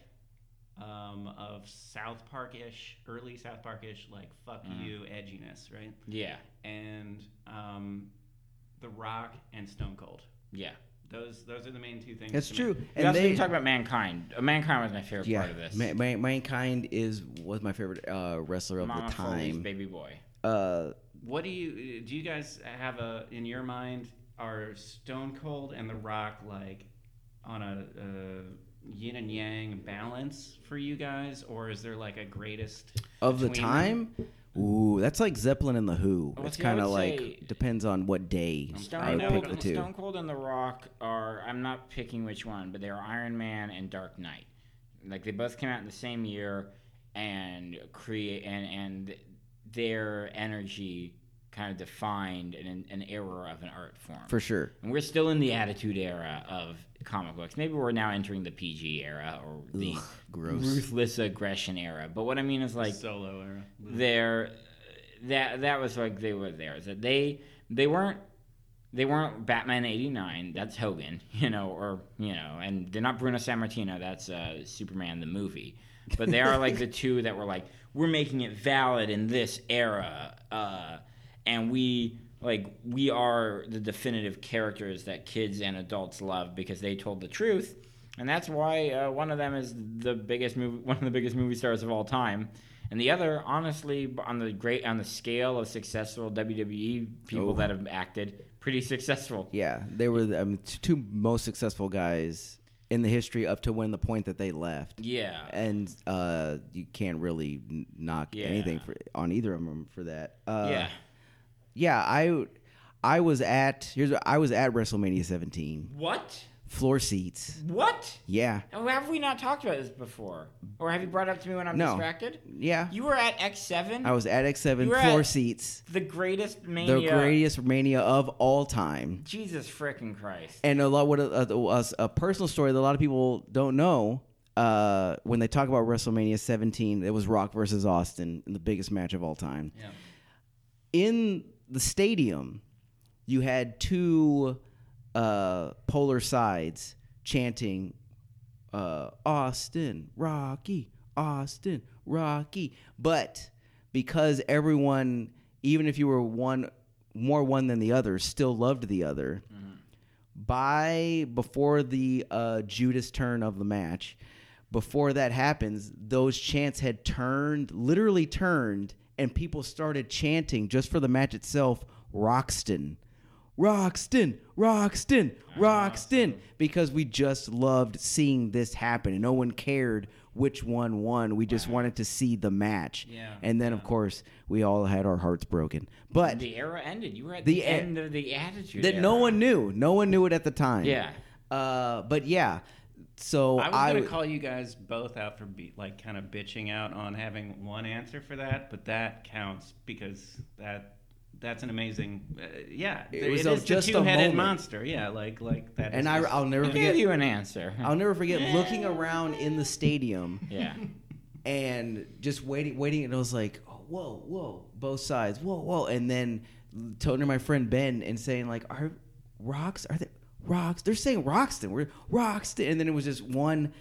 [SPEAKER 1] um, of South Park-ish, early South Park-ish, like "fuck
[SPEAKER 2] Mm.
[SPEAKER 1] you" edginess, right?
[SPEAKER 5] Yeah,
[SPEAKER 1] And um, The Rock and Stone Cold.
[SPEAKER 5] yeah.
[SPEAKER 1] Those those are the main two things.
[SPEAKER 2] That's
[SPEAKER 1] to me.
[SPEAKER 2] true.
[SPEAKER 5] We
[SPEAKER 2] And
[SPEAKER 5] also
[SPEAKER 2] they
[SPEAKER 5] didn't talk about mankind. Uh, mankind was my favorite
[SPEAKER 2] yeah,
[SPEAKER 5] part of this.
[SPEAKER 2] Ma- Ma- mankind is was my favorite uh, wrestler of
[SPEAKER 5] Mama
[SPEAKER 2] the
[SPEAKER 5] Foley's
[SPEAKER 2] time.
[SPEAKER 5] baby boy.
[SPEAKER 2] Uh,
[SPEAKER 1] What do you do? You guys have a in your mind are Stone Cold and The Rock like on a, uh yin and yang balance for you guys, or is there like a greatest
[SPEAKER 2] of the
[SPEAKER 1] between them?
[SPEAKER 2] time. Ooh, that's like Zeppelin and the Who.
[SPEAKER 5] Well,
[SPEAKER 2] it's kind of like depends on what day
[SPEAKER 5] Stone,
[SPEAKER 2] I would pick the two.
[SPEAKER 5] Stone Cold and The Rock are. I'm not picking which one, but they're Iron Man and Dark Knight. Like they both came out in the same year, and create and and their energy kind of defined an, an era of an art form.
[SPEAKER 2] For sure.
[SPEAKER 5] And we're still in the attitude era of comic books. Maybe we're now entering the PG era or the
[SPEAKER 2] Ugh, gross.
[SPEAKER 5] ruthless aggression era. But what I mean is like
[SPEAKER 1] solo era?
[SPEAKER 5] they're that that was like they were there. That they they weren't they weren't Batman eighty nine. That's Hogan, you know, or you know, and they're not Bruno Sammartino. That's uh, Superman the movie. But they are like the two that were like we're making it valid in this era, uh, and we like we are the definitive characters that kids and adults love because they told the truth. And that's why uh, one of them is the biggest movie, one of the biggest movie stars of all time, and the other, honestly, on the great on the scale of successful WWE people
[SPEAKER 2] Oh.
[SPEAKER 5] that have acted, pretty successful.
[SPEAKER 2] Yeah, they were the um, t- two most successful guys in the history up to when the point that they left.
[SPEAKER 5] Yeah,
[SPEAKER 2] And uh, you can't really knock
[SPEAKER 5] Yeah.
[SPEAKER 2] anything for, on either of them for that. Uh,
[SPEAKER 5] yeah.
[SPEAKER 2] Yeah. I I was at here's I was at WrestleMania 17,
[SPEAKER 5] What?
[SPEAKER 2] floor seats.
[SPEAKER 5] What?
[SPEAKER 2] Yeah,
[SPEAKER 5] Oh, have we not talked about this before? Or have you brought it up to me when I'm
[SPEAKER 2] No.
[SPEAKER 5] distracted?
[SPEAKER 2] yeah.
[SPEAKER 5] You were at X7,
[SPEAKER 2] I was at X7
[SPEAKER 5] You were
[SPEAKER 2] floor
[SPEAKER 5] at
[SPEAKER 2] seats,
[SPEAKER 5] the greatest mania.
[SPEAKER 2] the greatest mania of all time.
[SPEAKER 5] Jesus frickin' Christ.
[SPEAKER 2] And a lot what a, a, a personal story that a lot of people don't know. Uh, when they talk about WrestleMania 17, it was Rock versus Austin, the biggest match of all time.
[SPEAKER 1] Yeah.
[SPEAKER 2] In the stadium, you had two uh, polar sides chanting uh, Austin, Rocky, Austin, Rocky. But because everyone, even if you were one more one than the other, still loved the other, by before the uh, Judas turn of the match, before that happens, those chants had turned, literally turned, and people started chanting just for the match itself, Roxton. Roxton, Roxton, Roxton, because we just loved seeing this happen, and no one cared which one won. We just wanted to see the match,
[SPEAKER 1] Yeah,
[SPEAKER 2] and then of course we all had our hearts broken. But
[SPEAKER 5] The era ended. You were at
[SPEAKER 2] The
[SPEAKER 5] the, end of the attitude.
[SPEAKER 2] that no one knew, no one knew it at the time.
[SPEAKER 5] Yeah.
[SPEAKER 2] Uh, but yeah, so
[SPEAKER 1] I was
[SPEAKER 2] I,
[SPEAKER 1] gonna call you guys both out for be, like kind of bitching out on having one answer for that, but that counts because that that's an amazing, uh, yeah.
[SPEAKER 2] It was
[SPEAKER 1] it
[SPEAKER 2] a-
[SPEAKER 1] is
[SPEAKER 2] just a
[SPEAKER 1] the two-headed monster, yeah, like like that.
[SPEAKER 2] and
[SPEAKER 1] is
[SPEAKER 2] I,
[SPEAKER 1] just-
[SPEAKER 2] I'll never forget.
[SPEAKER 5] you an answer.
[SPEAKER 2] I'll never forget looking around in the stadium
[SPEAKER 5] yeah.
[SPEAKER 2] and just waiting, waiting, and I was like, oh, whoa, whoa, both sides, whoa, whoa, and then talking to my friend Ben and saying like, are rocks? Are they rocks? They're saying Roxton. We're Roxton, and then it was just one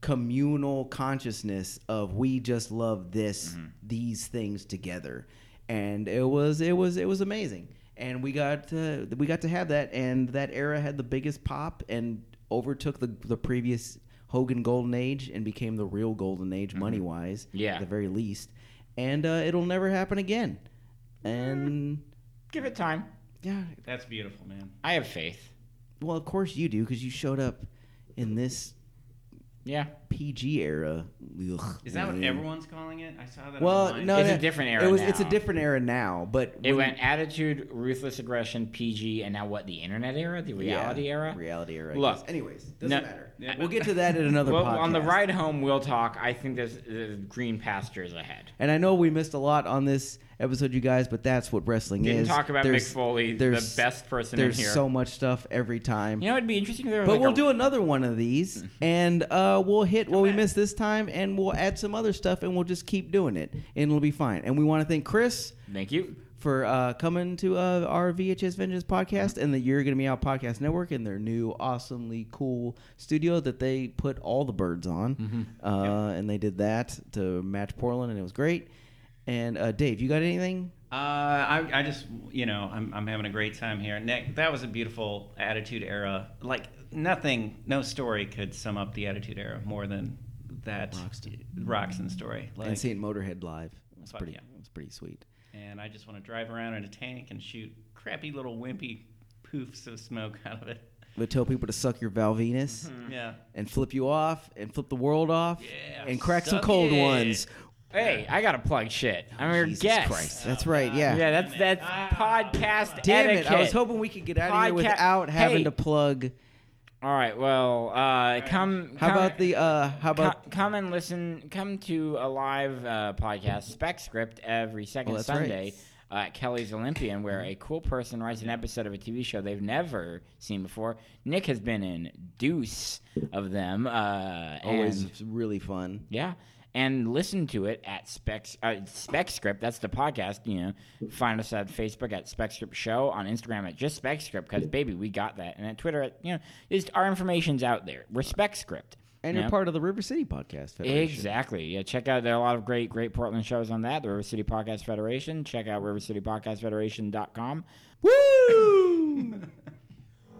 [SPEAKER 2] communal consciousness of we just love this these things together and it was it was it was amazing and we got uh, we got to have that and that era had the biggest pop and overtook the the previous Hogan golden age and became the real golden age money wise
[SPEAKER 5] Yeah.
[SPEAKER 2] at the very least and uh, it'll never happen again and
[SPEAKER 5] Give it time.
[SPEAKER 2] yeah
[SPEAKER 1] that's beautiful, man.
[SPEAKER 5] I have faith.
[SPEAKER 2] Well of course you do because you showed up in this
[SPEAKER 5] Yeah.
[SPEAKER 2] PG era Ugh,
[SPEAKER 1] Is that what
[SPEAKER 2] man.
[SPEAKER 1] everyone's calling it? I saw that.
[SPEAKER 2] Well,
[SPEAKER 1] online.
[SPEAKER 2] no,
[SPEAKER 5] It's a different era
[SPEAKER 2] It was. It's a different era now, but
[SPEAKER 5] It
[SPEAKER 2] when-
[SPEAKER 5] went attitude, ruthless aggression, PG, and now what? The internet era, the reality
[SPEAKER 2] yeah,
[SPEAKER 5] era.
[SPEAKER 2] Reality era.
[SPEAKER 5] Look,
[SPEAKER 2] anyways, doesn't
[SPEAKER 5] no-
[SPEAKER 2] matter.
[SPEAKER 1] Yeah.
[SPEAKER 2] We'll get to that in another
[SPEAKER 5] Well,
[SPEAKER 2] podcast.
[SPEAKER 5] on the ride home, we'll talk. I think there's, there's green pastures ahead.
[SPEAKER 2] And I know we missed a lot on this episode, you guys, but that's what wrestling
[SPEAKER 5] Didn't
[SPEAKER 2] is.
[SPEAKER 5] talk about
[SPEAKER 2] There's-
[SPEAKER 5] Mick Foley, the
[SPEAKER 2] there's-
[SPEAKER 5] best person in
[SPEAKER 2] There's
[SPEAKER 5] here.
[SPEAKER 2] so much stuff every time.
[SPEAKER 5] You know, it'd be interesting if there was
[SPEAKER 2] But
[SPEAKER 5] like
[SPEAKER 2] we'll
[SPEAKER 5] a-
[SPEAKER 2] do another one of these, and uh, we'll hit what we missed this time, and we'll add some other stuff, and we'll just keep doing it, and it'll be fine. And we want to thank Chris
[SPEAKER 5] Thank you.
[SPEAKER 2] for uh, coming to uh, our VHS Vengeance podcast and the You're Gonna Meow podcast network and their new awesomely cool studio that they put all the birds on, uh, and they did that to match Portland, and it was great. And uh, Dave, you got anything?
[SPEAKER 1] Uh, I, I just, you know, I'm, I'm having a great time here. Nick, that was a beautiful Attitude Era. Like, nothing, no story could sum up the Attitude Era more than that
[SPEAKER 2] Roxton.
[SPEAKER 1] Roxton story. Like,
[SPEAKER 2] and seeing Motorhead live, it was pretty.
[SPEAKER 1] yeah.
[SPEAKER 2] Pretty sweet.
[SPEAKER 1] and I just want to drive around in a tank and shoot crappy little wimpy poofs of smoke out of it.
[SPEAKER 2] But tell people to suck your Val Venis.
[SPEAKER 1] Yeah.
[SPEAKER 2] and flip you off and flip the world off
[SPEAKER 1] Yeah,
[SPEAKER 2] and crack some cold
[SPEAKER 1] it.
[SPEAKER 2] ones.
[SPEAKER 5] Hey, I gotta plug shit. I'm your
[SPEAKER 2] Jesus
[SPEAKER 5] guest.
[SPEAKER 2] Christ. That's right. Yeah.
[SPEAKER 5] Yeah, that's that's podcast
[SPEAKER 2] Damn
[SPEAKER 5] etiquette.
[SPEAKER 2] it. I was hoping we could get out of here
[SPEAKER 5] Podca-
[SPEAKER 2] without having
[SPEAKER 5] Hey.
[SPEAKER 2] to plug.
[SPEAKER 5] All right, well, uh, come.
[SPEAKER 2] How
[SPEAKER 5] come-
[SPEAKER 2] about the uh how
[SPEAKER 5] co-
[SPEAKER 2] about
[SPEAKER 5] come and listen? Come to a live uh, podcast, Spec Script, every second
[SPEAKER 2] Oh, that's right.
[SPEAKER 5] Sunday uh, at Kelly's Olympian, where a cool person writes an episode of a TV show they've never seen before. Nick has been in deuce of them. Uh,
[SPEAKER 2] always
[SPEAKER 5] and-
[SPEAKER 2] really fun.
[SPEAKER 5] Yeah. And listen to it at Specs uh, Spec Script. That's the podcast. You know, find us at Facebook at Spec Script Show, on Instagram at just Spec Script because baby, we got that, and at Twitter at you know, just our information's out there. We're.
[SPEAKER 2] And
[SPEAKER 5] you
[SPEAKER 2] you're
[SPEAKER 5] know?
[SPEAKER 2] part of the River City Podcast Federation.
[SPEAKER 5] Exactly. Yeah, check out there are a lot of great, great Portland shows on that. The River City Podcast Federation. Check out rivercitypodcastfederation.com.
[SPEAKER 2] Woo!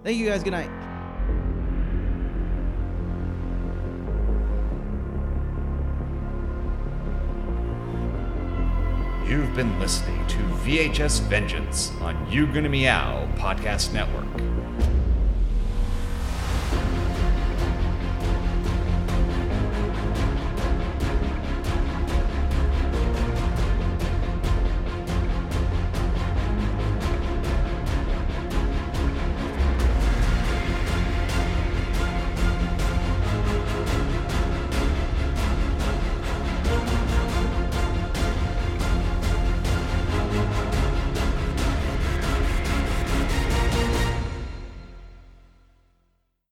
[SPEAKER 2] Thank you guys. Good night.
[SPEAKER 8] You've been listening to VHS Vengeance on You Gonna Meow Podcast Network.